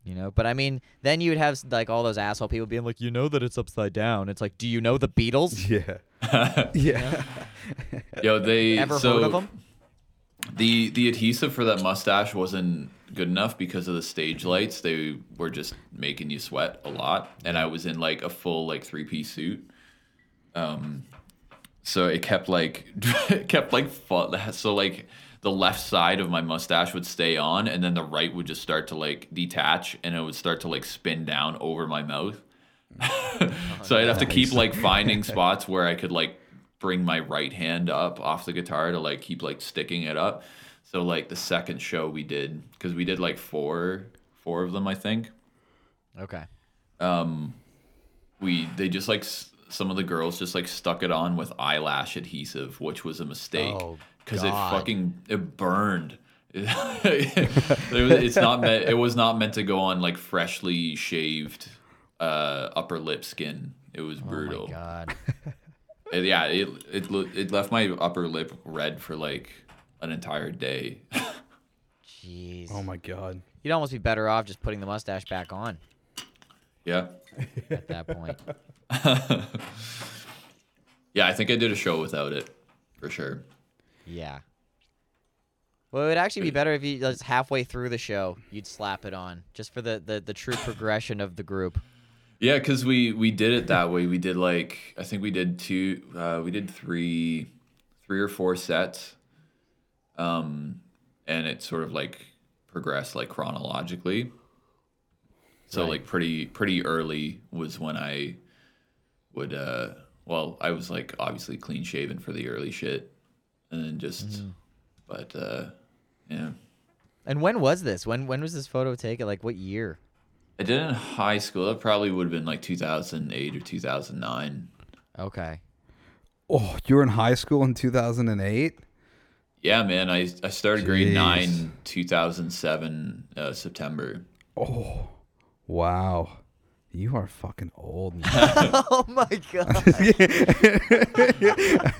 S4: You know, but I mean, then you would have like all those asshole people being like, "You know that it's upside down." It's like, do you know the Beatles?
S2: Yeah. yeah.
S5: Yo, they
S4: Ever
S5: so
S4: heard of them?
S5: the the adhesive for that mustache wasn't good enough because of the stage lights. They were just making you sweat a lot, and I was in like a full like three piece suit. Um, so it kept like it kept like so like the left side of my mustache would stay on, and then the right would just start to like detach, and it would start to like spin down over my mouth. so I'd have to keep like finding spots where I could like bring my right hand up off the guitar to like keep like sticking it up. So like the second show we did because we did like four four of them I think.
S4: Okay.
S5: Um, we they just like some of the girls just like stuck it on with eyelash adhesive, which was a mistake
S4: Oh,
S5: because it fucking it burned. it was, it's not meant. It was not meant to go on like freshly shaved uh, upper lip skin. It was brutal.
S4: Oh my god.
S5: Yeah, it it it left my upper lip red for like an entire day.
S4: Jeez.
S2: Oh my god.
S4: You'd almost be better off just putting the mustache back on
S5: yeah,
S4: at that point.
S5: yeah. I think I did a show without it for sure.
S4: Yeah. Well, it would actually be better if you just halfway through the show you'd slap it on, just for the the, the true progression of the group.
S5: Yeah, because we we did it that way. We did like I think we did two, uh, we did three, three or four sets, um, and it sort of like progressed like chronologically. So
S4: Right.
S5: like pretty pretty early was when I would uh well I was like obviously clean shaven for the early shit, and then just but uh yeah
S4: And when was this? When when was this photo taken? Like what year?
S5: I did it in high school. That probably would have been like 2008 or 2009.
S4: Okay.
S2: Oh, you were in high school in 2008?
S5: Yeah, man. I I started grade nine, two thousand seven, uh, September.
S2: Oh. Wow. You are fucking old. Man.
S4: oh my god.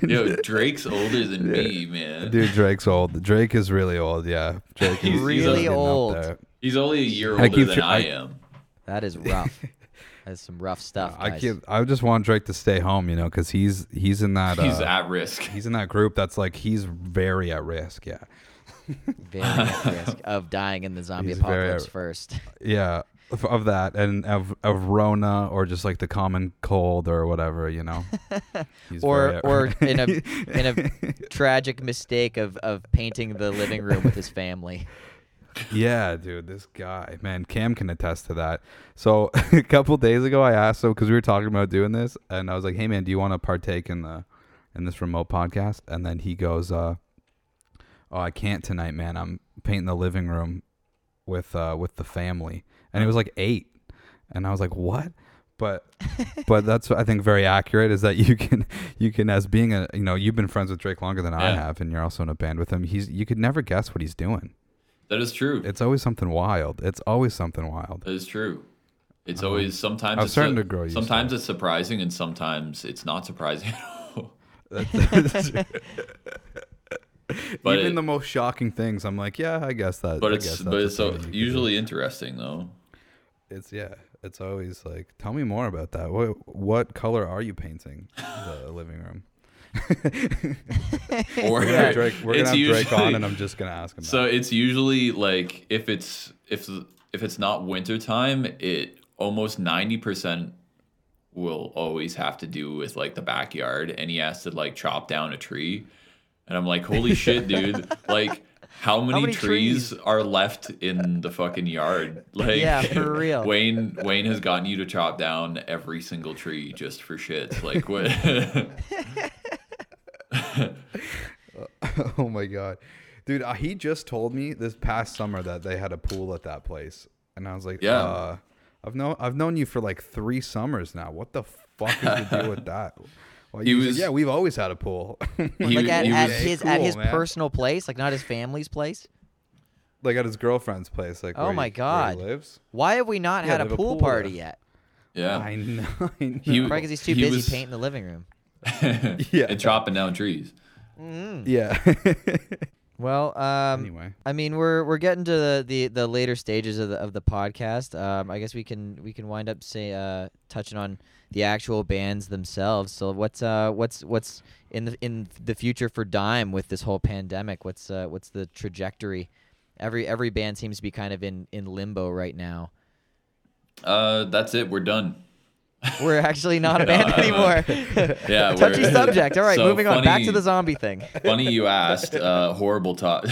S5: Yo, Drake's older than me, man.
S2: Dude, Drake's old. Drake is really old. Yeah, Drake is
S4: Really
S2: getting
S4: old.
S5: He's only a year
S2: I
S5: older
S2: keep
S5: than I,
S2: I-
S5: am.
S4: That is rough. That's some rough stuff.
S2: I
S4: guys.
S2: keep, I just want Drake to stay home, you know, because he's he's in that
S5: He's
S2: uh,
S5: at risk.
S2: he's in that group that's like he's very at risk. Yeah,
S4: very at risk of dying in the zombie
S2: He's
S4: apocalypse
S2: at-
S4: first.
S2: yeah, of, of that and of of Rona or just like the common cold or whatever, you know.
S4: Or
S2: very
S4: or in a in a tragic mistake of of painting the living room with his family.
S2: Yeah, dude, this guy, man, Cam can attest to that. So a couple days ago, I asked him because we were talking about doing this, and I was like, "Hey, man, do you want to partake in the in this remote podcast?" And then he goes, uh, "Oh, I can't tonight, man. I'm painting the living room with uh with the family." And it was like eight, and I was like, "What?" But but that's I think very accurate is that you can you can as being a you know you've been friends with Drake longer than I
S5: Yeah.
S2: have, and you're also in a band with him. He's you could never guess what he's doing.
S5: That is true.
S2: It's always something wild. It's always something wild.
S5: That is true. It's always sometimes
S2: I'm
S5: it's
S2: starting to grow used to
S5: sometimes it's surprising and sometimes it's not surprising at all. But
S2: Even
S5: it-
S2: the most shocking things, I'm like, yeah, I guess that.
S5: But
S2: I
S5: it's
S2: guess
S5: but
S2: that's
S5: it's so
S2: thing you could do.
S5: usually interesting though.
S2: it's yeah. It's always like, tell me more about that. What what color are you painting the living room?
S5: Or
S2: We're gonna Drake, we're gonna have Drake on, and I'm just gonna ask him.
S5: So
S2: that.
S5: it's usually like if it's if if it's not winter time, it almost ninety percent will always have to do with like the backyard, and he has to like chop down a tree, and I'm like, holy shit, dude! Like, how many,
S4: many
S5: trees,
S4: trees?
S5: are left in the fucking yard? Like,
S4: Yeah, for real.
S5: Wayne Wayne has gotten you to chop down every single tree just for shit. Like what?
S2: oh my god, dude, uh, he just told me this past summer that they had a pool at that place, and I was like,
S5: Yeah.
S2: uh, I've known I've known you for like three summers now. What the fuck is the deal with that? Well,
S5: He
S2: he was,
S5: was-
S2: yeah, we've always had a pool.
S5: He-
S4: like at, at
S5: was-
S4: his at his
S2: man.
S4: personal place, like not his family's place.
S2: like at his girlfriend's place. Like,
S4: Oh
S2: where
S4: my
S2: he,
S4: God.
S2: where he lives.
S4: Why have we not
S2: Yeah,
S4: had a
S2: have a
S4: pool
S2: pool
S4: party
S2: there.
S4: yet?
S5: yeah,
S2: I know. I know.
S5: He-
S4: Probably because he's too
S5: He
S4: busy
S5: was-
S4: painting the living room.
S2: Yeah.
S5: and chopping down trees. Mm.
S2: yeah.
S4: Well, um,
S2: anyway,
S4: I mean, we're we're getting to the, the, the later stages of the of the podcast. Um, I guess we can we can wind up say uh, touching on the actual bands themselves. So what's uh what's what's in the in the future for Dime with this whole pandemic? What's uh what's the trajectory? Every every band seems to be kind of in in limbo right now.
S5: Uh, that's it. We're done.
S4: We're actually not a band anymore.
S5: Yeah,
S4: Touchy subject. All right,
S5: So
S4: moving on. Back to the zombie thing.
S5: Funny you asked. Uh, horrible talk.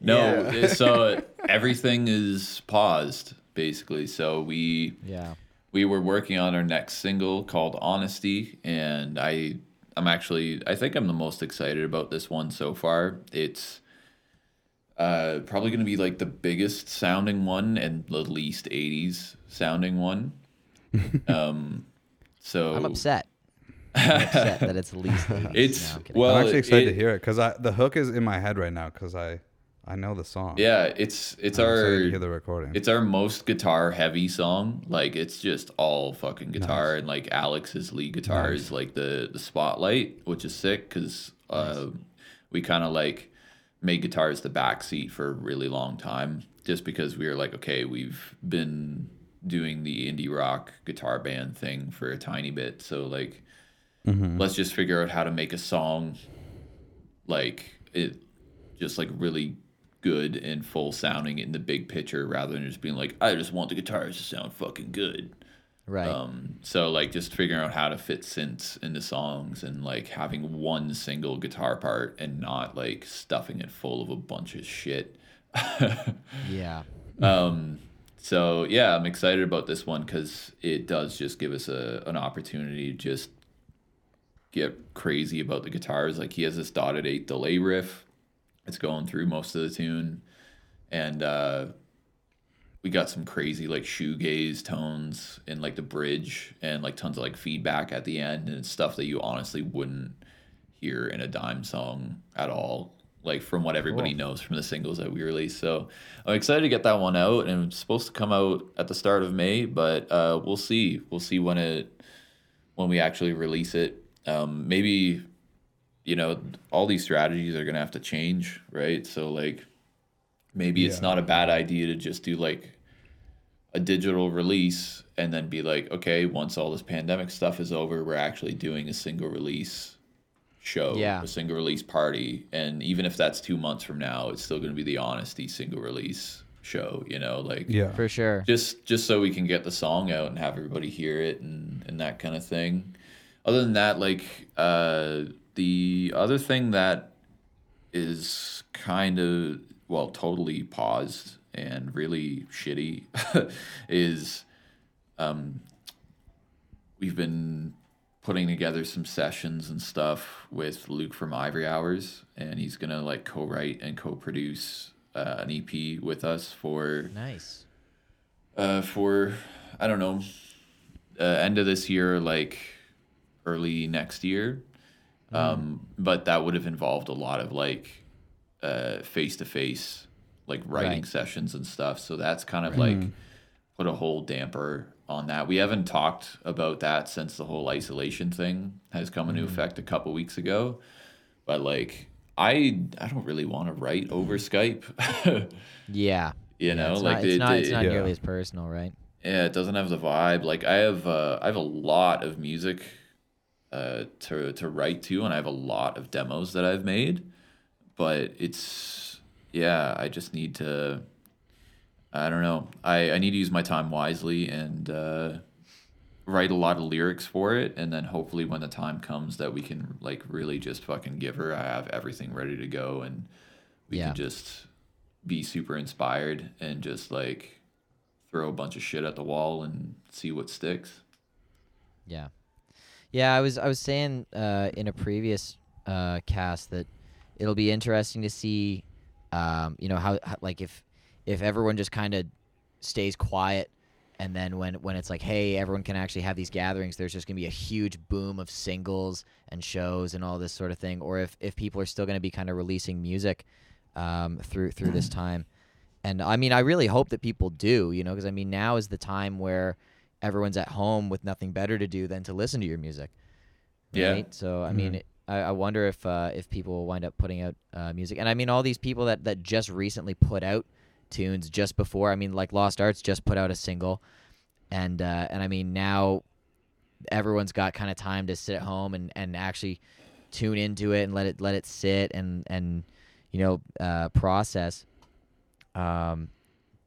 S5: no,
S2: Yeah.
S5: so everything is paused basically. So we
S4: Yeah.
S5: We were working on our next single called Honesty, and I I'm actually I think I'm the most excited about this one so far. It's uh, probably going to be like the biggest sounding one and the least 80s sounding one. um, so
S4: I'm upset. I'm upset that it's the least. 80s.
S5: It's
S4: No, I'm
S5: well,
S2: I'm actually excited
S5: it-
S2: to hear it because I the hook is in my head right now because I I know the song.
S5: Yeah, it's it's
S2: I'm
S5: our
S2: hear the recording.
S5: it's our most guitar heavy song. Like it's just all fucking guitar,
S2: Nice.
S5: and like Alex's lead guitar
S2: Nice.
S5: is like the the spotlight, which is sick because uh, we kind of like made guitars the backseat for a really long time, just because we were like, okay, we've been doing the indie rock guitar band thing for a tiny bit, so like
S2: Mm-hmm.
S5: let's just figure out how to make a song like it just like really good and full sounding in the big picture rather than just being like i just want the guitars to sound fucking good
S4: right.
S5: um so like just figuring out how to fit synths into songs and like having one single guitar part and not like stuffing it full of a bunch of shit
S4: yeah.
S5: um so yeah i'm excited about this one because it does just give us a an opportunity to just get crazy about the guitars like he has this dotted eight delay riff it's going through most of the tune and uh we got some crazy like shoegaze tones in like the bridge and like tons of like feedback at the end and stuff that you honestly wouldn't hear in a dime song at all like from what everybody
S4: Cool.
S5: knows from the singles that we released. So I'm excited to get that one out, and it's supposed to come out at the start of May, but uh, we'll see. We'll see when it when we actually release it. Um, maybe you know all these strategies are gonna have to change, right? So like maybe it's
S2: Yeah.
S5: not a bad idea to just do like a digital release and then be like, okay, once all this pandemic stuff is over, we're actually doing a single release show,
S4: Yeah.
S5: a single release party. And even if that's two months from now, it's still going to be the honesty single release show, you know, like
S2: Yeah.
S4: For sure.
S5: just just so we can get the song out and have everybody hear it and and that kind of thing. Other than that, like uh, the other thing that is kind of well totally paused and really shitty is um, we've been putting together some sessions and stuff with Luke from Ivory Hours, and he's gonna like co-write and co-produce uh, an EP with us for
S4: Nice.
S5: uh, for I don't know, uh, end of this year, like early next year. Um, but that would have involved a lot of like face to face, like writing
S4: Right.
S5: sessions and stuff. So that's kind of like put a whole damper on that. We haven't talked about that since the whole isolation thing has come into effect a couple weeks ago. But like, I I don't really want to write over Skype.
S4: Yeah.
S5: you
S4: Yeah,
S5: know,
S4: it's
S5: like
S4: not, it's not, it's not
S2: yeah.
S4: nearly as personal, right?
S5: yeah, it doesn't have the vibe. Like I have, uh, I have a lot of music uh, to to write to, and I have a lot of demos that I've made. But it's yeah, I just need to. I don't know. I I need to use my time wisely and uh, write a lot of lyrics for it, and then hopefully when the time comes that we can like really just fucking give her, I have everything ready to go, and we
S4: Yeah.
S5: can just be super inspired and just like throw a bunch of shit at the wall and see what sticks.
S4: Yeah, yeah. I was I was saying uh, in a previous uh, cast that it'll be interesting to see, um, you know, how, how like if if everyone just kind of stays quiet, and then when when it's like, hey, everyone can actually have these gatherings, there's just gonna be a huge boom of singles and shows and all this sort of thing, or if if people are still gonna be kind of releasing music um, through through this time. And I mean, I really hope that people do, you know, because I mean, now is the time where everyone's at home with nothing better to do than to listen to your music.
S5: Yeah.
S4: Right? So I mean, I, I wonder if uh, if people will wind up putting out uh, music. And I mean, all these people that that just recently put out tunes just before. I mean, like Lost Arts just put out a single, and uh, and I mean now everyone's got kind of time to sit at home and, and actually tune into it and let it let it sit and and you know uh, process. Um,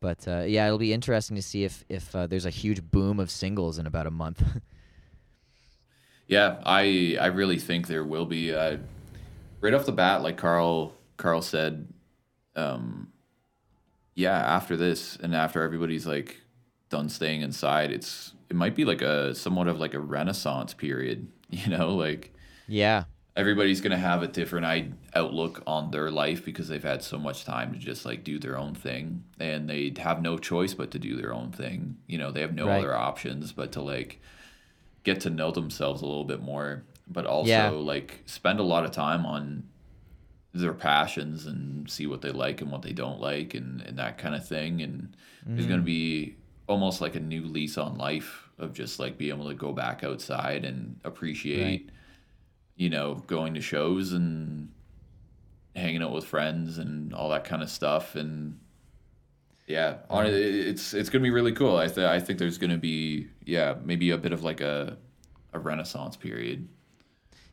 S4: but uh, yeah, it'll be interesting to see if if uh, there's a huge boom of singles in about a month.
S5: Yeah, I I really think there will be. Uh, right off the bat, like Carl Carl said, um, yeah, after this and after everybody's like done staying inside, it's it might be like a somewhat of like a renaissance period. You know, like
S4: yeah,
S5: everybody's gonna have a different outlook on their life because they've had so much time to just like do their own thing, and they have no choice but to do their own thing. You know, they have no
S4: Right.
S5: other options but to like get to know themselves a little bit more, but also
S4: Yeah.
S5: like spend a lot of time on their passions and see what they like and what they don't like and, and that kind of thing. And there's gonna mm. be almost like a new lease on life of just like being able to go back outside and appreciate you know, going to shows and hanging out with friends and all that kind of stuff. And yeah, it's it's gonna be really cool. I th- I think there's gonna be yeah maybe a bit of like a a renaissance period.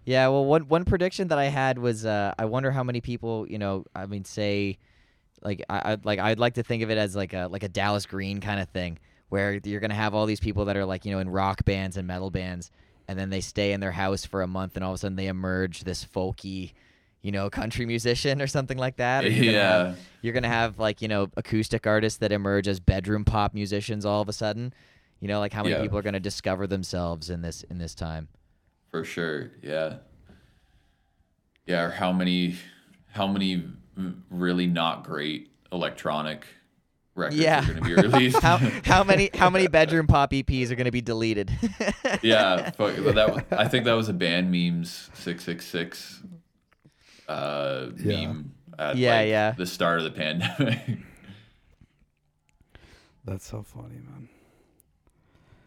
S4: Yeah, well, one one prediction that I had was uh, I wonder how many people, you know, I mean, say, like I I'd, like I'd like to think of it as like a like a Dallas Green kind of thing, where you're gonna have all these people that are like you know in rock bands and metal bands, and then they stay in their house for a month, and all of a sudden they emerge this folky, you know, country musician or something like that. You're gonna
S5: Yeah.
S4: have, you're gonna have like you know acoustic artists that emerge as bedroom pop musicians all of a sudden. You know, like how many
S5: Yeah.
S4: people are gonna discover themselves in this in this time.
S5: For sure, yeah, yeah. Or how many how many really not great electronic records
S4: Yeah.
S5: are gonna be released?
S4: how how many how many bedroom pop EPs are going to be deleted?
S5: yeah, fuck, but that I think that was a band memes six six six uh
S2: Yeah.
S5: meme at
S4: Yeah,
S5: like,
S4: yeah.
S5: the start of the pandemic.
S2: That's so funny, man.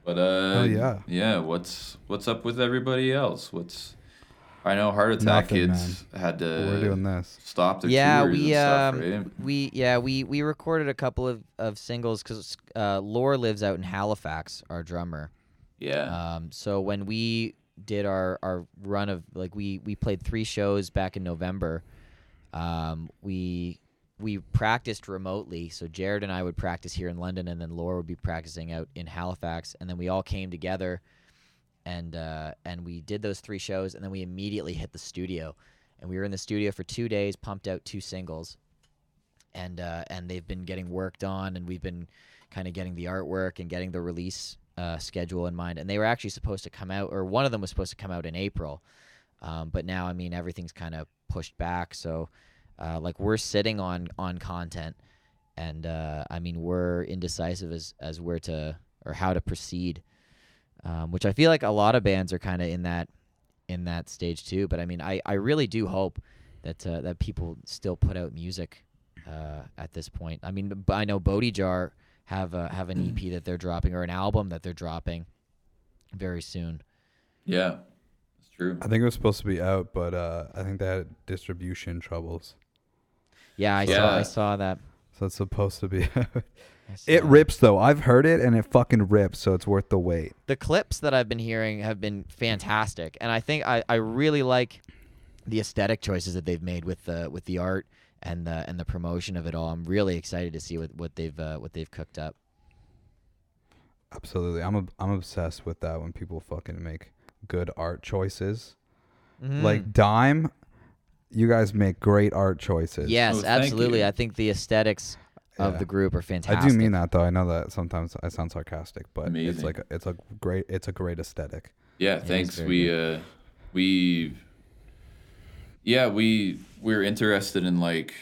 S5: But uh,
S2: Oh, yeah.
S5: yeah. What's what's up with everybody else? What's I know Heart Attack
S2: Nothing,
S5: Kids had to
S2: We're doing this.
S5: stop their
S4: yeah,
S5: tours
S4: we
S5: and
S4: um,
S5: right?
S4: we yeah we we recorded a couple of of singles because uh, Laura lives out in Halifax, our drummer.
S5: Yeah,
S4: Um, so when we did our, our run of like we we played three shows back in November, um, we we practiced remotely. So Jared and I would practice here in London, and then Laura would be practicing out in Halifax, and then we all came together, and uh, and we did those three shows, and then we immediately hit the studio, and we were in the studio for two days, pumped out two singles, and uh, and they've been getting worked on, and we've been kind of getting the artwork and getting the release uh, schedule in mind. And they were actually supposed to come out, or one of them was supposed to come out in April, um, but now I mean everything's kind of pushed back. So uh, like we're sitting on on content, and uh, I mean we're indecisive as as where to or how to proceed, um, which I feel like a lot of bands are kind of in that in that stage too. But I mean I I really do hope that uh, that people still put out music uh, at this point. I mean, I know Bodhi Jar have a, have an EP that they're dropping or an album that they're dropping very soon.
S5: yeah, it's true.
S2: I think it was supposed to be out, but uh, I think they had distribution troubles.
S4: Yeah, I saw
S5: Yeah.
S4: I saw that.
S2: It's supposed to be. It rips though. I've heard it and it fucking rips. So it's worth the wait.
S4: the clips that I've been hearing have been fantastic, and I think I, I really like the aesthetic choices that they've made with the with the art and the and the promotion of it all. I'm really excited to see what what they've uh, what they've cooked up.
S2: Absolutely. I'm a, I'm obsessed with that when people fucking make good art choices.
S4: Mm.
S2: Like Dime, you guys make great art choices.
S4: yes,
S5: Oh,
S4: absolutely.
S5: you.
S4: I think the aesthetics of
S2: Yeah.
S4: the group are fantastic.
S2: I do mean that though. I know that sometimes I sound sarcastic, but it's like a, it's a great it's a great aesthetic.
S5: Yeah,
S4: is
S5: thanks.
S4: very
S5: We uh we yeah, we we're interested in like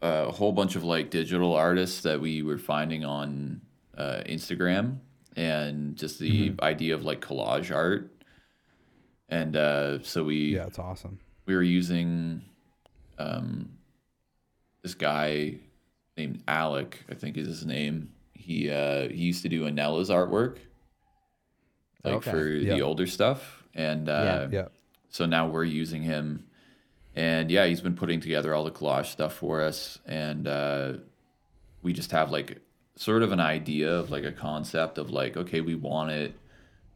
S5: a whole bunch of like digital artists that we were finding on uh, Instagram and just the
S2: Mm-hmm.
S5: idea of like collage art. And uh so we
S2: Yeah, it's awesome.
S5: We were using um this guy named Alec, I think is his name. He uh he used to do Anella's artwork. Like
S4: Okay.
S5: for
S2: Yeah.
S5: the older stuff. And uh
S2: Yeah.
S5: so now we're using him and yeah he's been putting together all the collage stuff for us and uh, we just have like sort of an idea of like a concept of like okay we want it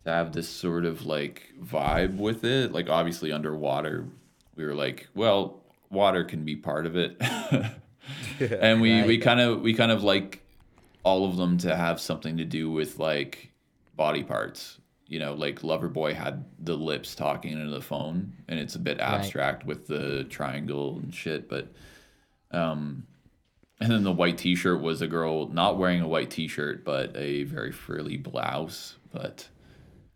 S5: to have this sort of like vibe with it like obviously underwater we were like well water can be part of it. And we we kind of we kind of like all of them to have something to do with like body parts. You know like loverboy had the lips talking into the phone and it's a bit abstract with the triangle and shit but um and then the white t-shirt was a girl not wearing a white t-shirt but a very frilly blouse but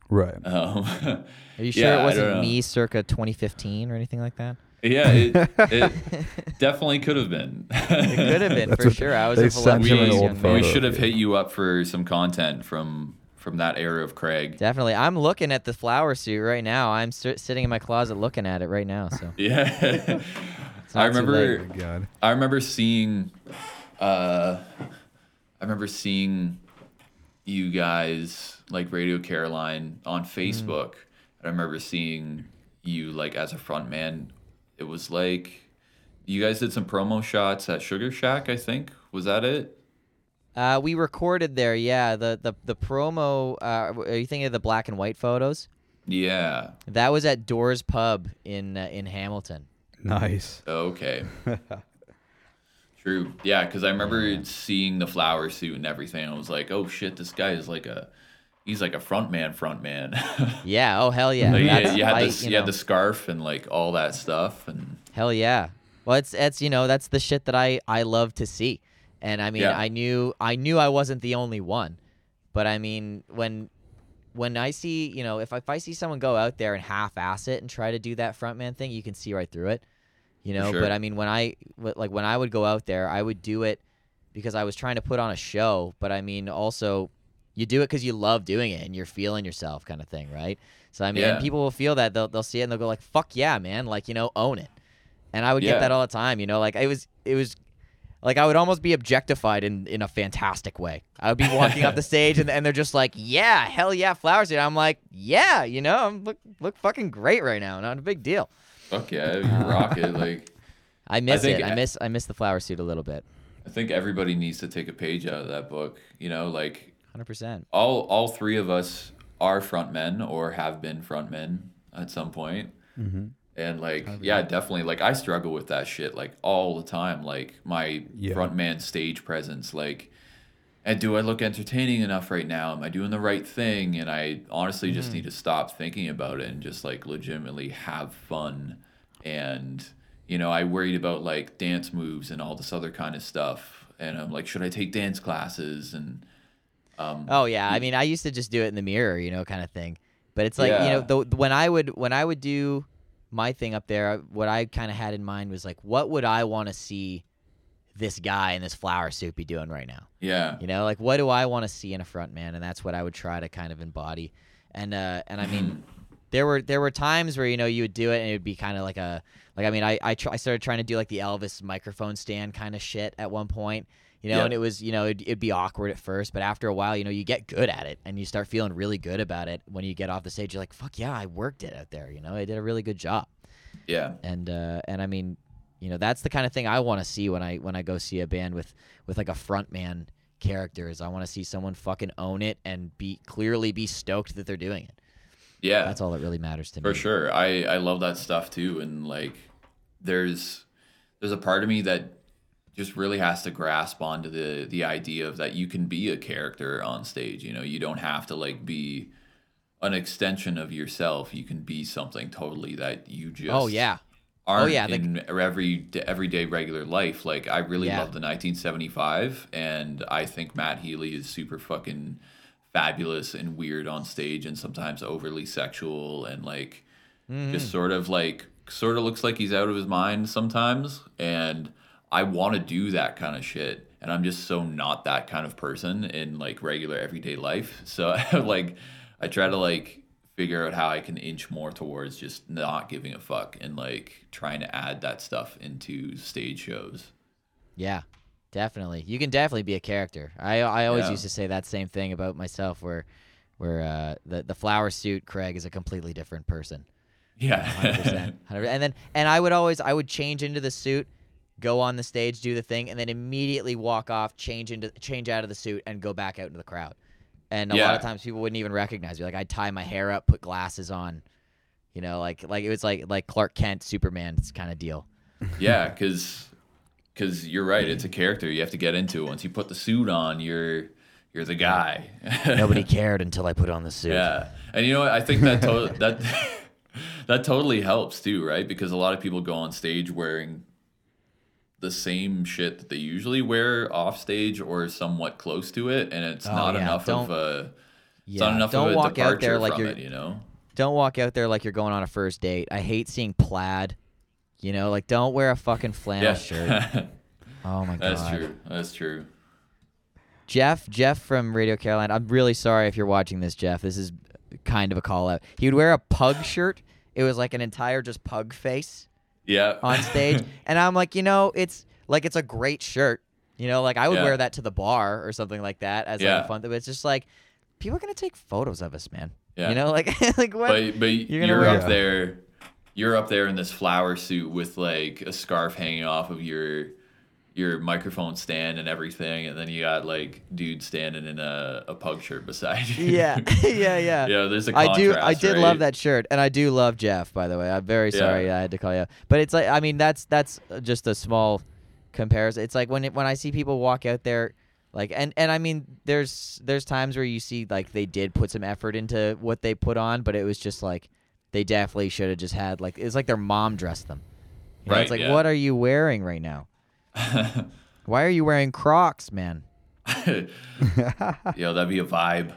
S2: Right.
S5: um
S4: Are you sure
S5: Yeah,
S4: it wasn't me circa 2015 or anything like that?
S5: yeah it, it definitely could have been
S4: It could have been
S2: That's
S4: for
S2: what-
S4: sure. I was a
S2: sent
S5: we,
S4: voluptuous young man.
S5: we should have hit you up for some content from from that era of Craig.
S4: Definitely. I'm looking at the flower suit right now. I'm sit- sitting in my closet looking at it right now. So
S5: Yeah. I remember
S4: late.
S2: Oh my God.
S5: I remember seeing uh I remember seeing you guys like Radio Caroline on
S4: Mm.
S5: Facebook. I remember seeing you like as a front man. It was like you guys did some promo shots at Sugar Shack, I think. Was that it?
S4: Uh, we recorded there. Yeah, the the the promo. Uh, are you thinking of the black and white photos?
S5: Yeah.
S4: That was at Doors Pub in uh, in Hamilton.
S2: Nice.
S5: Okay. True. Yeah, because I remember seeing the flower suit and everything. I was like, oh shit, this guy is like a, he's like a front man, front man.
S4: Yeah. Oh hell yeah.
S5: Like, you, you had
S4: light,
S5: this,
S4: you
S5: you had the scarf and like all that stuff, and
S4: Hell yeah. Well, it's it's you know that's the shit that I I love to see, and I mean
S5: Yeah.
S4: I knew I knew I wasn't the only one, but I mean when when I see you know if I, if I see someone go out there and half-ass it and try to do that frontman thing, you can see right through it, you know.
S5: sure.
S4: But I mean when I like when I would go out there, I would do it because I was trying to put on a show, but I mean also you do it because you love doing it and you're feeling yourself kind of thing, right? So I mean,
S5: Yeah.
S4: people will feel that they'll they'll see it and they'll go like, "Fuck yeah, man!" Like you know, own it. and I would
S5: Yeah.
S4: get that all the time. You know, like it was it was like I would almost be objectified in in a fantastic way. I would be walking off the stage and, and they're just like, yeah, hell yeah, flowers. And I'm like, yeah, you know, I'm look look fucking great right now. Not a big deal.
S5: Fuck yeah, you rock it. Like
S4: I miss
S5: think
S4: it. I
S5: I-
S4: miss I miss the flower suit a little bit.
S5: I think everybody needs to take a page out of that book. You know, like
S4: Hundred percent.
S5: all all three of us are frontmen or have been frontmen at some point. Mm-hmm. And like, yeah, definitely. Like, I struggle with that shit like all the time. Like my
S2: Yeah.
S5: frontman stage presence. Like, and do I look entertaining enough right now? Am I doing the right thing? And I honestly just need to stop thinking about it and just like legitimately have fun. And you know, I worried about like dance moves and all this other kind of stuff. And I'm like, should I take dance classes? And um,
S4: Oh yeah, I mean, I used to just do it in the mirror, you know, kind of thing. But it's like you know, the, when I would when I would do my thing up there, what I kind of had in mind was like, what would I want to see this guy in this flower suit be doing right now?
S5: yeah,
S4: You know, like what do I want to see in a front man? And that's what I would try to kind of embody. And uh, and I mean, there were there were times where you know you would do it and it would be kind of like a like I mean I I, tr- I started trying to do like the Elvis microphone stand kind of shit at one point. You know,
S5: Yeah.
S4: and it was, you know, it'd, it'd be awkward at first, but after a while, you know, you get good at it and you start feeling really good about it. When you get off the stage, you're like, fuck yeah, I worked it out there. You know, I did a really good job
S5: yeah.
S4: and uh, and I mean, you know, that's the kind of thing I want to see when I when I go see a band with with like a front man character. Is I want to see someone fucking own it and be clearly be stoked that they're doing it.
S5: Yeah,
S4: That's all that really matters to
S5: for
S4: me.
S5: For sure. I I love that stuff too, and like, there's there's a part of me that just really has to grasp onto the the idea of that you can be a character on stage. You know, you don't have to like be an extension of yourself. You can be something totally that you oh, just
S4: Oh yeah,
S5: aren't
S4: yeah, the-
S5: in every everyday regular life. Like I really
S4: Yeah.
S5: love the 1975, and I think Matt Healy is super fucking fabulous and weird on stage, and sometimes overly sexual, and like
S4: Mm-hmm.
S5: just sort of like sort of looks like he's out of his mind sometimes. And I want to do that kind of shit, and I'm just so not that kind of person in like regular everyday life. So like I try to like figure out how I can inch more towards just not giving a fuck and like trying to add that stuff into stage shows.
S4: yeah, definitely. You can definitely be a character. I I always
S5: Yeah.
S4: used to say that same thing about myself, where where uh, the the flower suit Craig is a completely different person.
S5: Yeah.
S4: hundred percent. And then and I would always I would change into the suit, go on the stage, do the thing, and then immediately walk off, change into change out of the suit, and go back out into the crowd. And a lot of times people wouldn't even recognize me. Like I'd tie my hair up, put glasses on, you know, like like it was like like Clark Kent, Superman kind of deal.
S5: yeah, because because you're right. It's a character you have to get into. Once you put the suit on, you're you're the guy.
S4: Nobody cared until I put on the suit.
S5: Yeah, and you know what? I think that to- that that totally helps too, right? Because a lot of people go on stage wearing the same shit that they usually wear off stage or somewhat close to it, and it's
S4: Oh,
S5: not
S4: yeah,
S5: enough of
S4: don't-
S5: a it's
S4: Yeah,
S5: not enough
S4: don't
S5: of a
S4: walk out there like you're
S5: it, you know.
S4: don't walk out there like you're going on a first date. I hate seeing plaid. You know, like don't wear a fucking flannel
S5: Yeah,
S4: shirt. Oh my god.
S5: that's true. That's true.
S4: Jeff, Jeff from Radio Caroline. I'm really sorry if you're watching this, Jeff. This is kind of a call out. He would wear a pug shirt. It was like an entire just pug face
S5: Yeah.
S4: on stage, and I'm like, you know, it's like it's a great shirt. You know, like I would
S5: Yeah.
S4: wear that to the bar or something like that as like
S5: Yeah.
S4: a fun thing. But it's just like people are gonna take photos of us, man.
S5: Yeah.
S4: You know, like like what?
S5: but but
S4: You're
S5: you're, up there you're up there in this flower suit with like a scarf hanging off of your your microphone stand and everything and then you got like dude standing in a, a pug shirt beside you
S4: yeah, yeah, yeah.
S5: yeah there's a
S4: I do. I did
S5: right?
S4: love that shirt, and I do love Jeff. By the way, I'm very
S5: Yeah.
S4: sorry I had to call you, out. but it's like I mean that's that's just a small comparison. It's like when it, when I see people walk out there, like and and I mean there's there's times where you see like they did put some effort into what they put on, but it was just like they definitely should have just had like it's like their mom dressed them. You know,
S5: Right,
S4: It's like
S5: yeah.
S4: what are you wearing right now? Why are you wearing Crocs, man?
S5: yo that'd be a vibe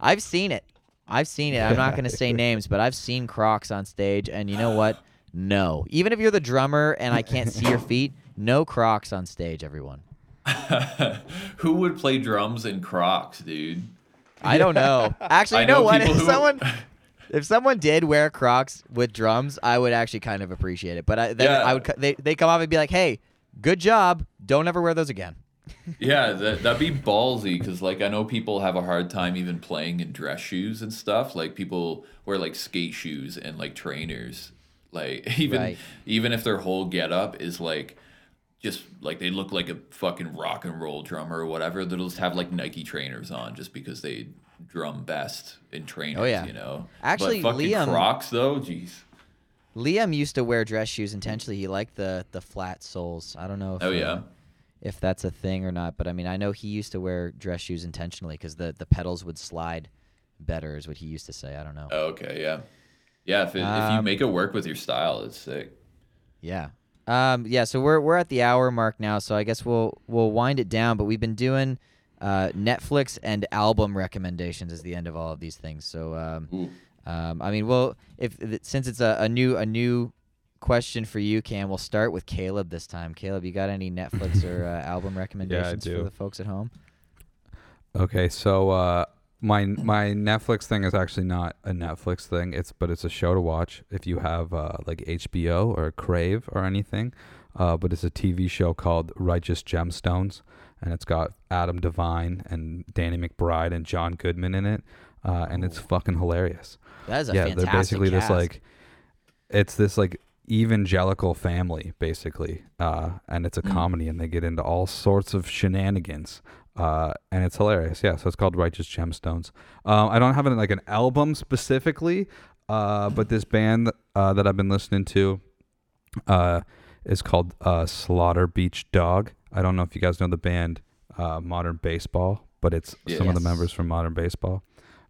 S4: I've seen it. I've seen it. I'm not going to say names, but I've seen Crocs on stage, and you know what? No. Even if you're the drummer and I can't see your feet, no Crocs on stage, everyone.
S5: who would play drums in crocs dude
S4: I don't know. Actually, you know,
S5: know
S4: what? If
S5: who-
S4: someone if someone did wear Crocs with drums, I would actually kind of appreciate it. But I, then
S5: Yeah.
S4: I would. They they come up and be like, "Hey, good job. Don't ever wear those again."
S5: Yeah, that, that'd be ballsy because, like, I know people have a hard time even playing in dress shoes and stuff. Like, people wear like skate shoes and like trainers. Like, even
S4: Right.
S5: even if their whole getup is like just like they look like a fucking rock and roll drummer or whatever, they'll just have like Nike trainers on just because they drum best in trainers.
S4: Oh, yeah.
S5: you know.
S4: Actually,
S5: but fucking
S4: Liam-
S5: Crocs though, jeez.
S4: Liam used to wear dress shoes intentionally. He liked the the flat soles. I don't know if
S5: Oh
S4: uh,
S5: yeah.
S4: if that's a thing or not, but I mean, I know he used to wear dress shoes intentionally because the the pedals would slide better, is what he used to say. I don't know.
S5: Oh, okay, yeah, yeah. If it, if you
S4: Um,
S5: make it work with your style, it's sick.
S4: Yeah. Um, yeah, so we're we're at the hour mark now, so I guess we'll we'll wind it down. But we've been doing uh, Netflix and album recommendations as the end of all of these things. So um. Um, I mean, well, if since it's a, a new a new question for you, Cam, we'll start with Caleb this time. Caleb, you got any Netflix or uh, album recommendations for the folks at home?
S2: Okay, so uh, my my Netflix thing is actually not a Netflix thing. It's but it's a show to watch if you have uh, like HBO or Crave or anything. Uh, but it's a TV show called Righteous Gemstones, and it's got Adam Devine and Danny McBride and John Goodman in it, uh, and it's fucking hilarious.
S4: That is a
S2: yeah, they're basically
S4: cast.
S2: this like, it's this like evangelical family basically, uh, and it's a
S5: Mm.
S2: comedy, and they get into all sorts of shenanigans, uh, and it's hilarious. Yeah, so it's called Righteous Gemstones. Um, I don't have it in like an album specifically, uh, but this band uh, that I've been listening to, uh, is called uh, Slaughter Beach Dog. I don't know if you guys know the band uh, Modern Baseball, but it's some of the members from Modern Baseball.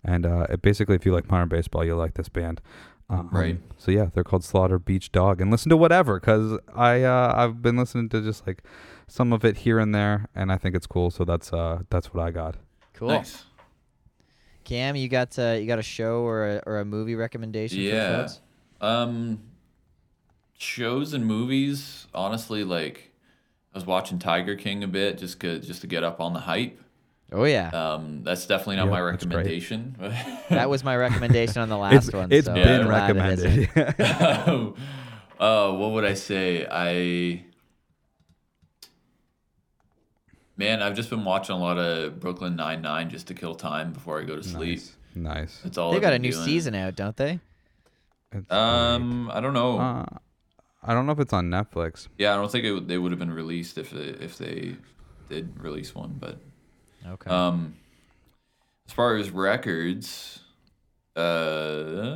S2: And uh, it basically, if you like modern baseball, you'll like this band. Um,
S5: Right.
S2: So yeah, they're called Slaughter Beach Dog, and listen to whatever, cause I uh, I've been listening to just like some of it here and there, and I think it's cool. So that's uh that's what I got.
S4: cool.
S5: Nice.
S4: Cam, you got uh, you got a show or a, or a movie recommendation?
S5: Yeah.
S4: folks?
S5: Um, shows and movies. Honestly, like I was watching Tiger King a bit just to, just to get up on the hype.
S4: Oh yeah,
S5: Um, that's definitely not
S2: Yep,
S5: my recommendation.
S4: that was my recommendation on the last
S2: it's
S4: one.
S2: it's
S4: so
S2: been
S4: I'm glad it isn't.
S2: recommended.
S5: um, uh, what would I say? I man, I've just been watching a lot of Brooklyn Nine Nine just to kill time before I go to sleep.
S2: nice, nice.
S5: That's all.
S4: They
S5: I've
S4: got a new
S5: doing.
S4: season out, don't they?
S2: It's
S5: Um, I don't know.
S2: uh, I don't know if it's on Netflix.
S5: yeah, I don't think it, they would have been released if they, if they did release one. But
S4: Okay.
S5: um, as far as records, uh,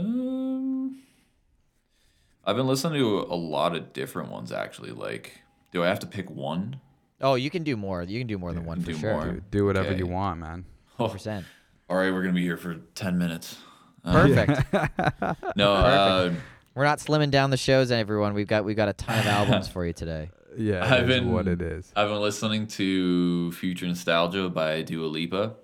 S5: I've been listening to a lot of different ones actually. Like, do I have to pick one?
S4: oh, you can do more. You can do more than one for
S5: do
S4: sure.
S5: more.
S2: Do, do whatever
S5: Okay.
S2: you want, man.
S5: Oh,
S4: Percent.
S5: all right, we're gonna be here for ten minutes. Uh,
S4: Perfect.
S5: No, uh,
S4: We're not slimming down the shows, everyone. We've got we've got a ton of albums for you today.
S2: Yeah,
S5: I've been
S2: what it is.
S5: I've been listening to Future Nostalgia by Dua Lipa.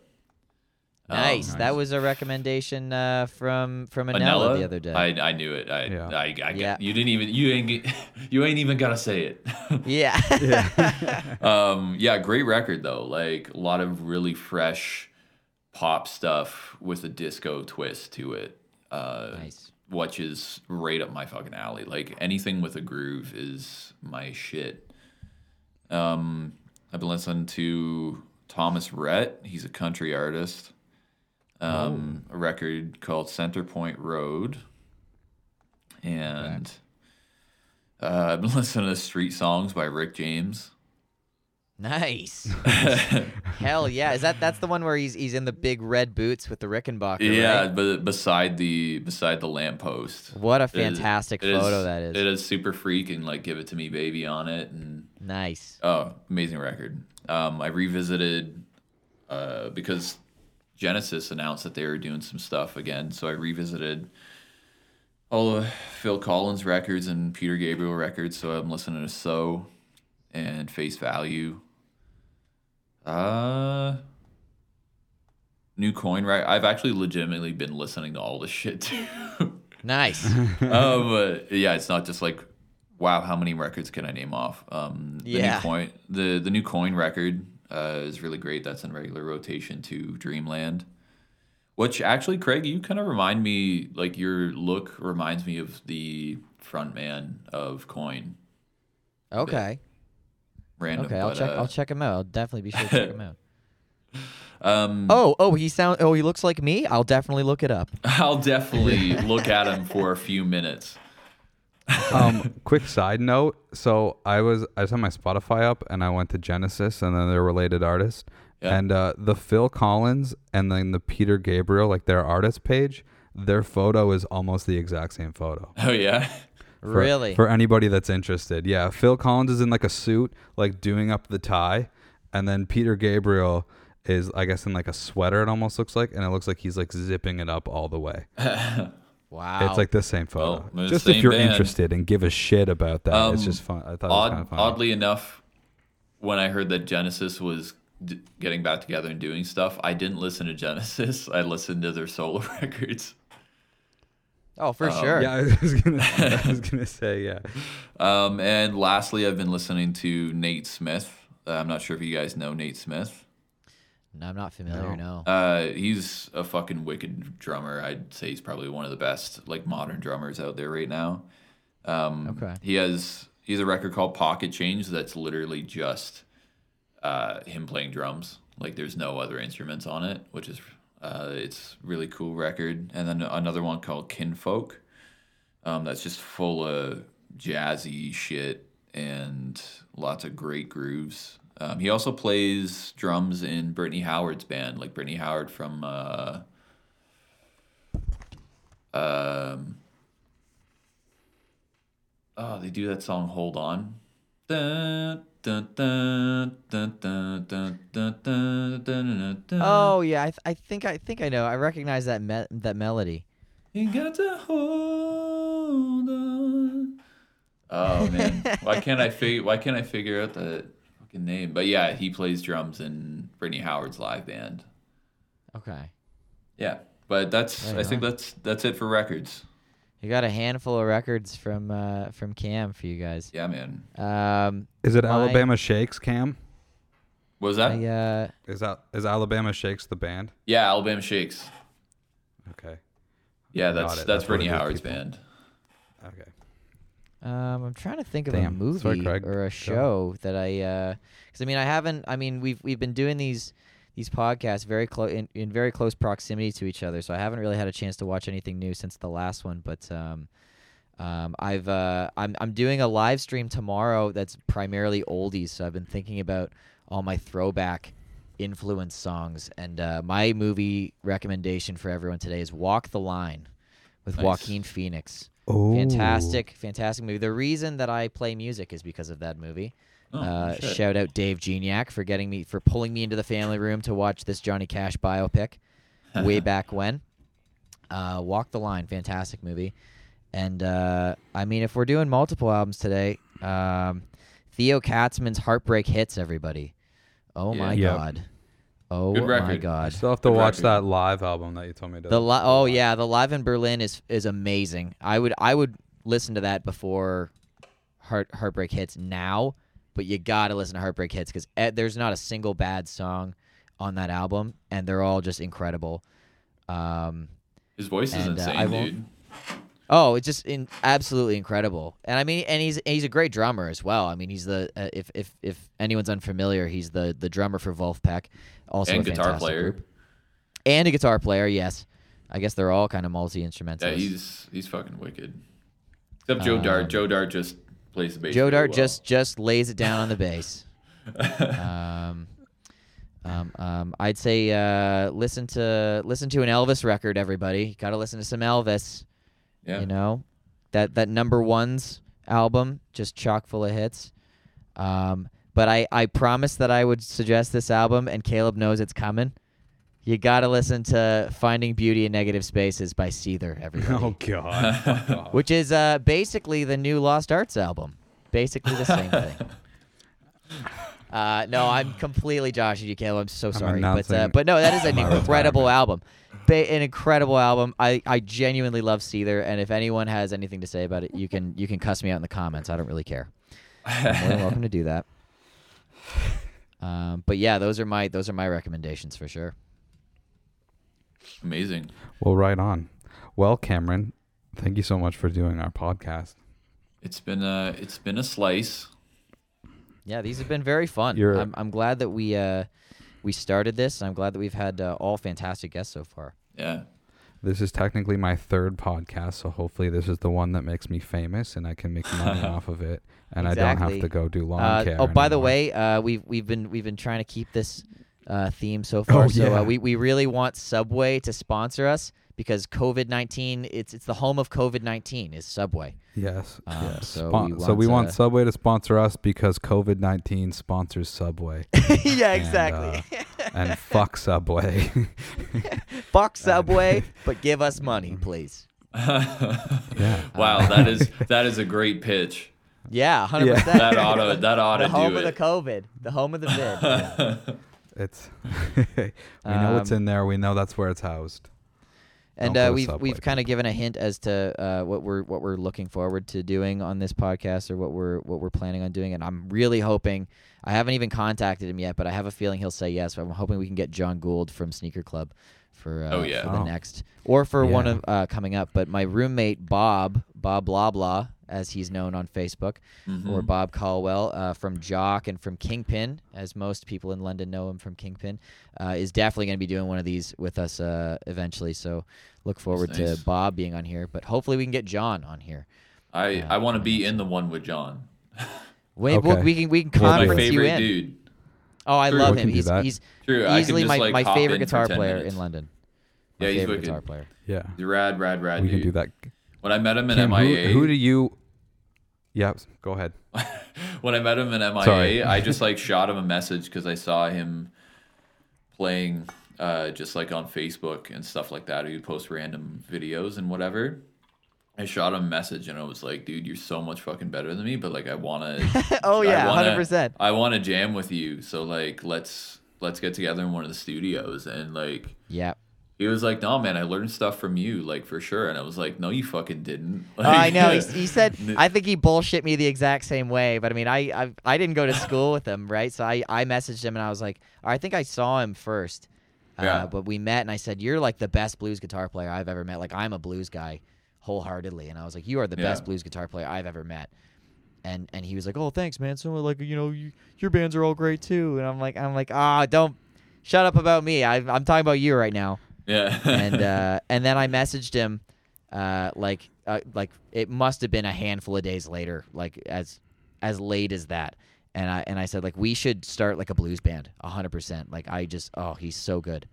S5: Um,
S4: Nice.
S2: nice.
S4: That was a recommendation uh, from from Anella,
S5: Manila
S4: the other day.
S5: I, I knew it. I,
S2: Yeah.
S5: I, I, get-
S4: Yeah.
S5: You didn't even you ain't you ain't even gotta say it.
S4: yeah.
S5: um, yeah, great record though. Like a lot of really fresh pop stuff with a disco twist to it. Uh,
S4: nice.
S5: Which is right up my fucking alley. Like anything with a groove is my shit. Um, I've been listening to Thomas Rhett. He's a country artist. Um, a record called Center Point Road, and uh, I've been listening to Street Songs by Rick James.
S4: Nice. Hell yeah. Is that that's the one where he's he's in the big red boots with the Rickenbacker?
S5: yeah,
S4: right?
S5: but beside the beside the lamppost.
S4: What a fantastic
S5: is-
S4: photo that is.
S5: It is super freak and like give it to me baby on it and
S4: Nice.
S5: oh amazing record. Um, I revisited uh, because Genesis announced that they were doing some stuff again, so I revisited all of Phil Collins records and Peter Gabriel records. So I'm listening to So and Face Value. Uh, New Coin right? I've actually legitimately been listening to all this shit too.
S4: Nice.
S5: um, but yeah, it's not just like, wow, how many records can I name off? Um, the
S4: Yeah.
S5: new coin, the the new coin record uh, is really great. That's in regular rotation to Dreamland, Which actually, Craig, you kind of remind me like your look reminds me of the front man of Coin.
S4: Okay.
S5: Random.
S4: Okay, I'll
S5: but,
S4: check.
S5: uh,
S4: I'll check him out. I'll definitely be sure to check him out.
S5: Um,
S4: Oh, oh, he sound. Oh, he looks like me. I'll definitely look it up.
S5: I'll definitely look at him for a few minutes.
S2: um, quick side note. So I was I set my Spotify up and I went to Genesis and then their related artists
S5: Yeah.
S2: and uh, the Phil Collins and then the Peter Gabriel like their artist page. Their photo is almost the exact same photo.
S5: Oh yeah.
S2: For-
S4: really?
S2: For anybody that's interested, yeah. Phil Collins is in like a suit, like doing up the tie, and then Peter Gabriel is, I guess, in like a sweater. It almost looks like, and it looks like he's like zipping it up all the way.
S4: wow.
S2: It's like the same photo.
S5: Well, the
S2: just if you're
S5: band.
S2: interested and give a shit about that, it's
S5: Um,
S2: just fun. I thought it was
S5: Odd,
S2: kind of
S5: oddly enough, when I heard that Genesis was d- getting back together and doing stuff, I didn't listen to Genesis. I listened to their solo records.
S4: Oh, for
S5: um,
S4: sure.
S2: Yeah, I was gonna, I was gonna say yeah.
S5: Um, and lastly, I've been listening to Nate Smith. Uh, I'm not sure if you guys know Nate Smith.
S4: No, I'm not familiar. No.
S5: Uh, he's a fucking wicked drummer. I'd say he's probably one of the best like modern drummers out there right now. Um,
S4: Okay.
S5: He has he has a record called Pocket Change that's literally just uh, him playing drums. Like there's no other instruments on it, which is uh, it's really cool record. And then another one called Kinfolk. Um, that's just full of jazzy shit and lots of great grooves. Um, he also plays drums in Brittany Howard's band, like Brittany Howard from uh, um, oh, they do that song "Hold On."
S4: Oh yeah, I, th- I think I think I know. I recognize that me- that melody.
S5: You got to hold on. Oh man, why can't I figure? Why can't I figure out the fucking name? But yeah, he plays drums in Brittany Howard's live band.
S4: Okay.
S5: Yeah, but that's.
S4: Right
S5: I think that's that's it for records.
S4: You got a handful of records from uh, from Cam for you guys.
S5: Yeah, man.
S4: Um,
S2: Is it
S4: My-
S2: Alabama Shakes, Cam?
S5: What was that?
S4: I, uh,
S2: Is that is Alabama Shakes the band?
S5: yeah, Alabama Shakes.
S2: Okay.
S5: Yeah, that's that's,
S2: That's what
S5: Brittany Howard's
S2: people.
S5: band.
S2: Okay.
S4: Um, I'm trying to think of a movie
S2: Sorry,
S4: or a
S2: Go.
S4: show that I, because I mean, I haven't. I mean, we've we've been doing these these podcasts very close in, in very close proximity to each other, so I haven't really had a chance to watch anything new since the last one. But um, um, I've uh, I'm I'm doing a live stream tomorrow that's primarily oldies, so I've been thinking about all my throwback influence songs, and uh, my movie recommendation for everyone today is Walk the Line with
S5: Nice.
S4: Joaquin Phoenix.
S2: Oh,
S4: Fantastic, fantastic movie. The reason that I play music is because of that movie.
S5: Oh,
S4: uh,
S5: shit.
S4: shout out Dave Geniac for getting me for pulling me into the family room to watch this Johnny Cash biopic way back when. Uh, Walk the Line, fantastic movie. And uh, I mean, if we're doing multiple albums today, um, Theo Katzman's Heartbreak Hits, everybody. Oh my
S2: Yeah.
S4: god. Oh
S5: Good
S4: my
S5: record.
S2: I
S4: god.
S2: still have to
S5: Good
S2: watch
S5: record.
S2: that live album that you told me to.
S4: The li- oh yeah, the live in Berlin is is amazing. I would I would listen to that before Heart Heartbreak Hits now, but you gotta listen to Heartbreak Hits because there's not a single bad song on that album, and they're all just incredible. Um,
S5: His voice is
S4: and, uh,
S5: insane,
S4: won't-
S5: dude.
S4: oh, it's just in, absolutely incredible. And I mean, and he's he's a great drummer as well. I mean, he's the uh, if if if anyone's unfamiliar, he's the the drummer for Vulfpeck, also
S5: And
S4: a
S5: guitar player.
S4: group. and a guitar player. Yes, I guess they're all kind of multi
S5: Yeah, he's he's fucking wicked. Except Joe Dart.
S4: Um,
S5: Joe Dart just plays the bass.
S4: Joe Dart
S5: well.
S4: just just lays it down on the bass. um, um, um, I'd say uh, listen to listen to an Elvis record, everybody. You Got to listen to some Elvis.
S5: yeah.
S4: You know, that that number ones album just chock full of hits. Um, but I I promised that I would suggest this album, and Caleb knows it's coming. You got to listen to "Finding Beauty in Negative Spaces" by Seether, everybody.
S2: oh god.
S4: Which is uh, basically the new Lost Arts album. Basically the same thing. Uh, no, I'm completely joshing you, Caleb. I'm so sorry, but uh, but no, that is an incredible album. Ba- an incredible album. I, I genuinely love Seether, and if anyone has anything to say about it, you can you can cuss me out in the comments. I don't really care. You're more than welcome to do that. Um, but yeah, those are my those are my recommendations for sure.
S5: Amazing.
S2: Well, right on. Well, Cameron, thank you so much for doing our podcast.
S5: It's been a it's been a slice.
S4: Yeah, these have been very fun.
S2: You're-
S4: I'm, I'm glad that we uh, we started this. I'm glad that we've had uh, all fantastic guests so far.
S5: Yeah.
S2: This is technically my third podcast, so hopefully this is the one that makes me famous and I can make money off of it, and I don't have to go do lawn
S4: Uh,
S2: care.
S4: oh, by the way, uh, we've we've been we've been trying to keep this uh, theme so far.
S2: Oh,
S4: so
S2: yeah.
S4: uh, we we really want Subway to sponsor us because COVID nineteen. It's it's the home of COVID nineteen is Subway.
S2: yes,
S4: Um,
S2: yes.
S4: so
S2: Spon-
S4: we
S2: so we
S4: want
S2: want Subway to sponsor us because COVID nineteen sponsors Subway,
S4: yeah,
S2: And,
S4: exactly.
S2: and fuck Subway.
S4: Fuck Subway, but give us money, please.
S2: yeah,
S5: Wow, that is that is a great pitch.
S4: Yeah, hundred
S2: Yeah.
S4: percent.
S5: That oughta that oughta
S4: the home
S5: do
S4: of the. COVID, the home of the vid.
S2: It's we know what's
S4: Um,
S2: in there. We know that's where it's housed.
S4: And
S2: Don't
S4: uh,
S2: put a
S4: we've
S2: Subway
S4: we've kind of given a hint as to uh, what we're what we're looking forward to doing on this podcast or what we're what we're planning on doing. And I'm really hoping I haven't even contacted him yet, but I have a feeling he'll say yes. But I'm hoping we can get John Gould from Sneaker Club for uh,
S5: Oh, yeah.
S4: for the
S2: Oh.
S4: next or for one
S2: Yeah.
S4: of uh, coming up. But my roommate Bob Bob Blah Blah, as he's known on Facebook,
S5: Mm-hmm.
S4: or Bob Caldwell uh, from Jock and from Kingpin, as most people in London know him from Kingpin, uh, is definitely going to be doing one of these with us uh, eventually. So look forward
S5: nice.
S4: to Bob being on here, but hopefully we can get John on here.
S5: I I want to be in the one with John.
S4: We,
S2: Okay.
S4: we can we can
S5: He's my
S4: conference you in.
S5: dude.
S4: Oh, I
S5: True.
S4: love him. He's he's
S5: True.
S4: Easily
S5: just,
S4: my,
S5: like,
S4: my favorite guitar player
S5: minutes.
S4: in London. My
S5: Yeah, he's
S4: favorite
S5: wicked.
S4: guitar player.
S2: Yeah,
S5: He's rad, rad, rad.
S2: we
S5: dude.
S2: can do that.
S5: When I met him in MIA,
S2: who do you? Yeah, go ahead.
S5: when I met him in MIA,
S2: Sorry.
S5: I just like shot him a message because I saw him playing uh, just like on Facebook and stuff like that. He would post random videos and whatever. I shot him a message and I was like, dude, you're so much fucking better than me, but like I wanna
S4: Oh yeah, hundred percent.
S5: I wanna jam with you. So like let's let's get together in one of the studios and like
S4: Yeah.
S5: He was like, No man, I learned stuff from you, like for sure. And I was like, No, you fucking didn't.
S4: Oh, I know. He, he said. I think he bullshit me the exact same way. But I mean, I I, I didn't go to school with him, right? So I, I messaged him and I was like, I think I saw him first. Uh,
S5: Yeah.
S4: But we met and I said, you're like the best blues guitar player I've ever met. Like I'm a blues guy, wholeheartedly. And I was like, you are the best blues guitar player I've ever met. And and he was like, oh thanks man. So like you know you, your bands are all great too. And I'm like I'm like ah don't shut up about me. I, I'm talking about you right now
S5: Yeah.
S4: and uh, and then I messaged him, uh, like uh, like it must have been a handful of days later, like as as late as that. And I and I said like we should start like a blues band, hundred percent. Like I just oh he's so good.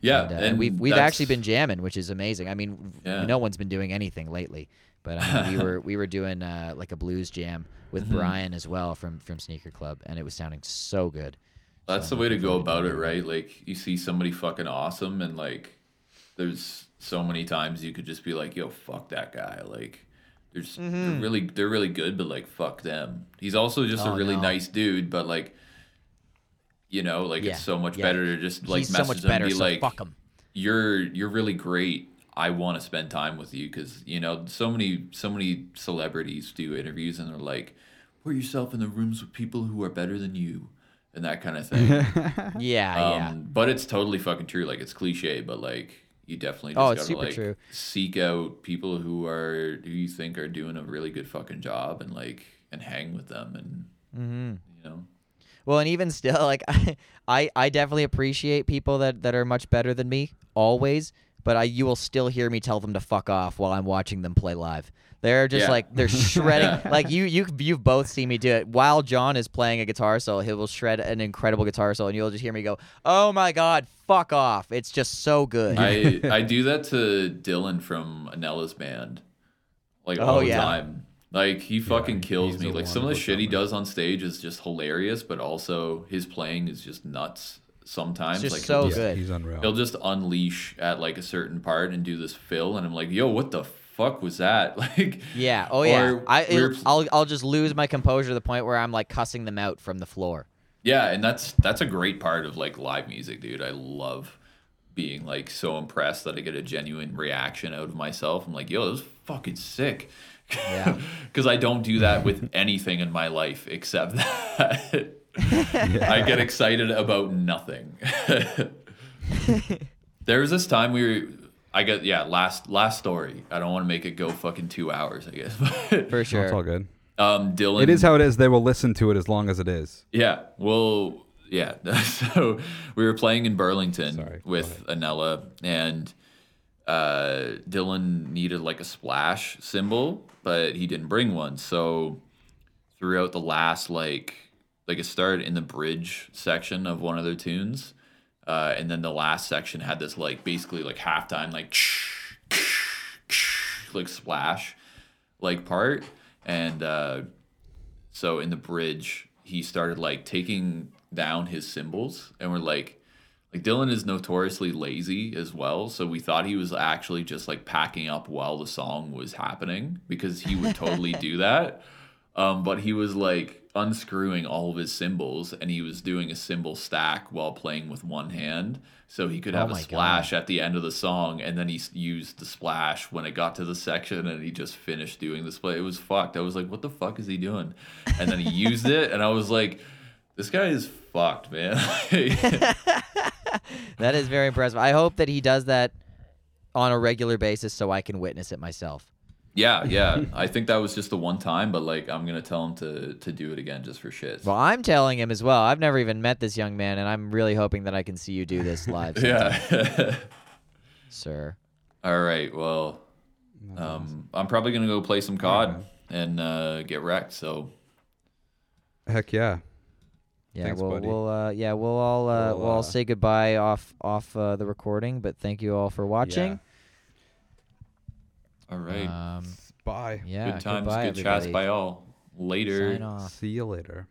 S5: yeah.
S4: and, uh, and we've we've
S5: that's-
S4: actually been jamming, which is amazing. I mean,
S5: Yeah.
S4: no one's been doing anything lately, but I mean, we were we were doing uh, like a blues jam with
S5: Mm-hmm.
S4: Brian as well from from Sneaker Club, and it was sounding so good.
S5: That's
S4: So
S5: the way to go about it, right? Like you see somebody fucking awesome, and like there's so many times you could just be like, "Yo, fuck that guy." Like there's
S4: Mm-hmm.
S5: they're really they're really good, but like fuck them. He's also just
S4: Oh,
S5: a really
S4: no.
S5: nice dude, but like you know, like
S4: Yeah,
S5: it's so much
S4: yeah.
S5: better to just like
S4: he's so
S5: message
S4: much better.
S5: and be
S4: so
S5: like,
S4: fuck him.
S5: "You're you're really great." I want to spend time with you because you know so many so many celebrities do interviews and they're like, "Put yourself in the rooms with people who are better than you," and that kind of thing.
S4: Yeah, yeah.
S5: Um, But it's totally fucking true. Like it's cliche, but like you definitely just
S4: Oh,
S5: gotta
S4: it's super
S5: like
S4: true.
S5: seek out people who are who you think are doing a really good fucking job and like and hang with them and
S4: Mm-hmm.
S5: you know.
S4: Well, and even still, like I, I definitely appreciate people that, that are much better than me always. But I, you will still hear me tell them to fuck off while I'm watching them play live. They're just
S5: Yeah.
S4: like they're shredding.
S5: Yeah.
S4: Like you, you, you've both seen me do it. While John is playing a guitar solo, he will shred an incredible guitar solo, and you'll just hear me go, "Oh my god, fuck off!" It's just so good.
S5: I I do that to Dylan from Anella's band, like
S4: Oh,
S5: all the
S4: yeah.
S5: time. Like he fucking kills me. Like some of the
S2: wonderful
S5: shit he does on stage is just hilarious, but also his playing is just nuts. Sometimes
S4: just
S5: like
S4: so
S5: he'll
S2: yeah,
S4: good.
S2: He's unreal.
S5: he'll just unleash at like a certain part and do this fill and i'm like yo what the fuck was that like
S4: yeah. Oh yeah. I,
S5: we were
S4: it'll- I'll, I'll just lose my composure to the point where I'm like cussing them out from the floor.
S5: yeah and that's that's a great part of like live music dude i love being like so impressed that i get a genuine reaction out of myself i'm like yo that was fucking sick
S4: Yeah.
S5: because i don't do that with anything in my life except that i get excited about nothing There was this time we were. I got yeah. Last last story. I don't want to make it go fucking two hours. I guess. But,
S4: For
S2: It's all
S4: sure.
S2: good.
S5: um, Dylan.
S2: It is how it is. They will listen to it as long as it is.
S5: Yeah. Well, yeah. so we were playing in Burlington
S2: Sorry,
S5: with Anella, and uh, Dylan needed like a splash cymbal, but he didn't bring one. So throughout the last like like it started in the bridge section of one of their tunes, uh, and then the last section had this like basically like halftime like like splash like part, and uh, so in the bridge he started like taking down his cymbals. And we're like like Dylan is notoriously lazy as well. So we thought he was actually just like packing up while the song was happening because he would totally do that. Um, but he was like unscrewing all of his cymbals and he was doing a cymbal stack while playing with one hand. So he could
S4: Oh
S5: have a
S4: my
S5: splash at the end of the song and then he used the splash when it got to the section and he just finished doing the split it was fucked. I was like what the fuck is he doing? And then he used it and i was like this guy is fucked man.
S4: That is very impressive. I hope that he does that on a regular basis so I can witness it myself.
S5: Yeah yeah i think that was just the one time but like i'm gonna tell him to to do it again just for shit
S4: Well, I'm telling him as well. I've never even met this young man, and I'm really hoping that I can see you do this live,
S5: yeah
S4: sir.
S5: all right well um i'm probably gonna go play some cod and uh get wrecked so
S2: Heck yeah.
S4: Yeah,
S2: Thanks,
S4: we'll,
S2: buddy.
S4: we'll uh, yeah, we'll all uh,
S2: We'll,
S4: we'll all
S2: uh,
S4: say goodbye off off uh, the recording, but thank you all for watching.
S5: All right
S4: Um,
S2: Bye.
S4: yeah,
S5: good times
S4: goodbye,
S5: good chats
S4: everybody.
S5: by all later
S4: Sign off.
S2: See you later.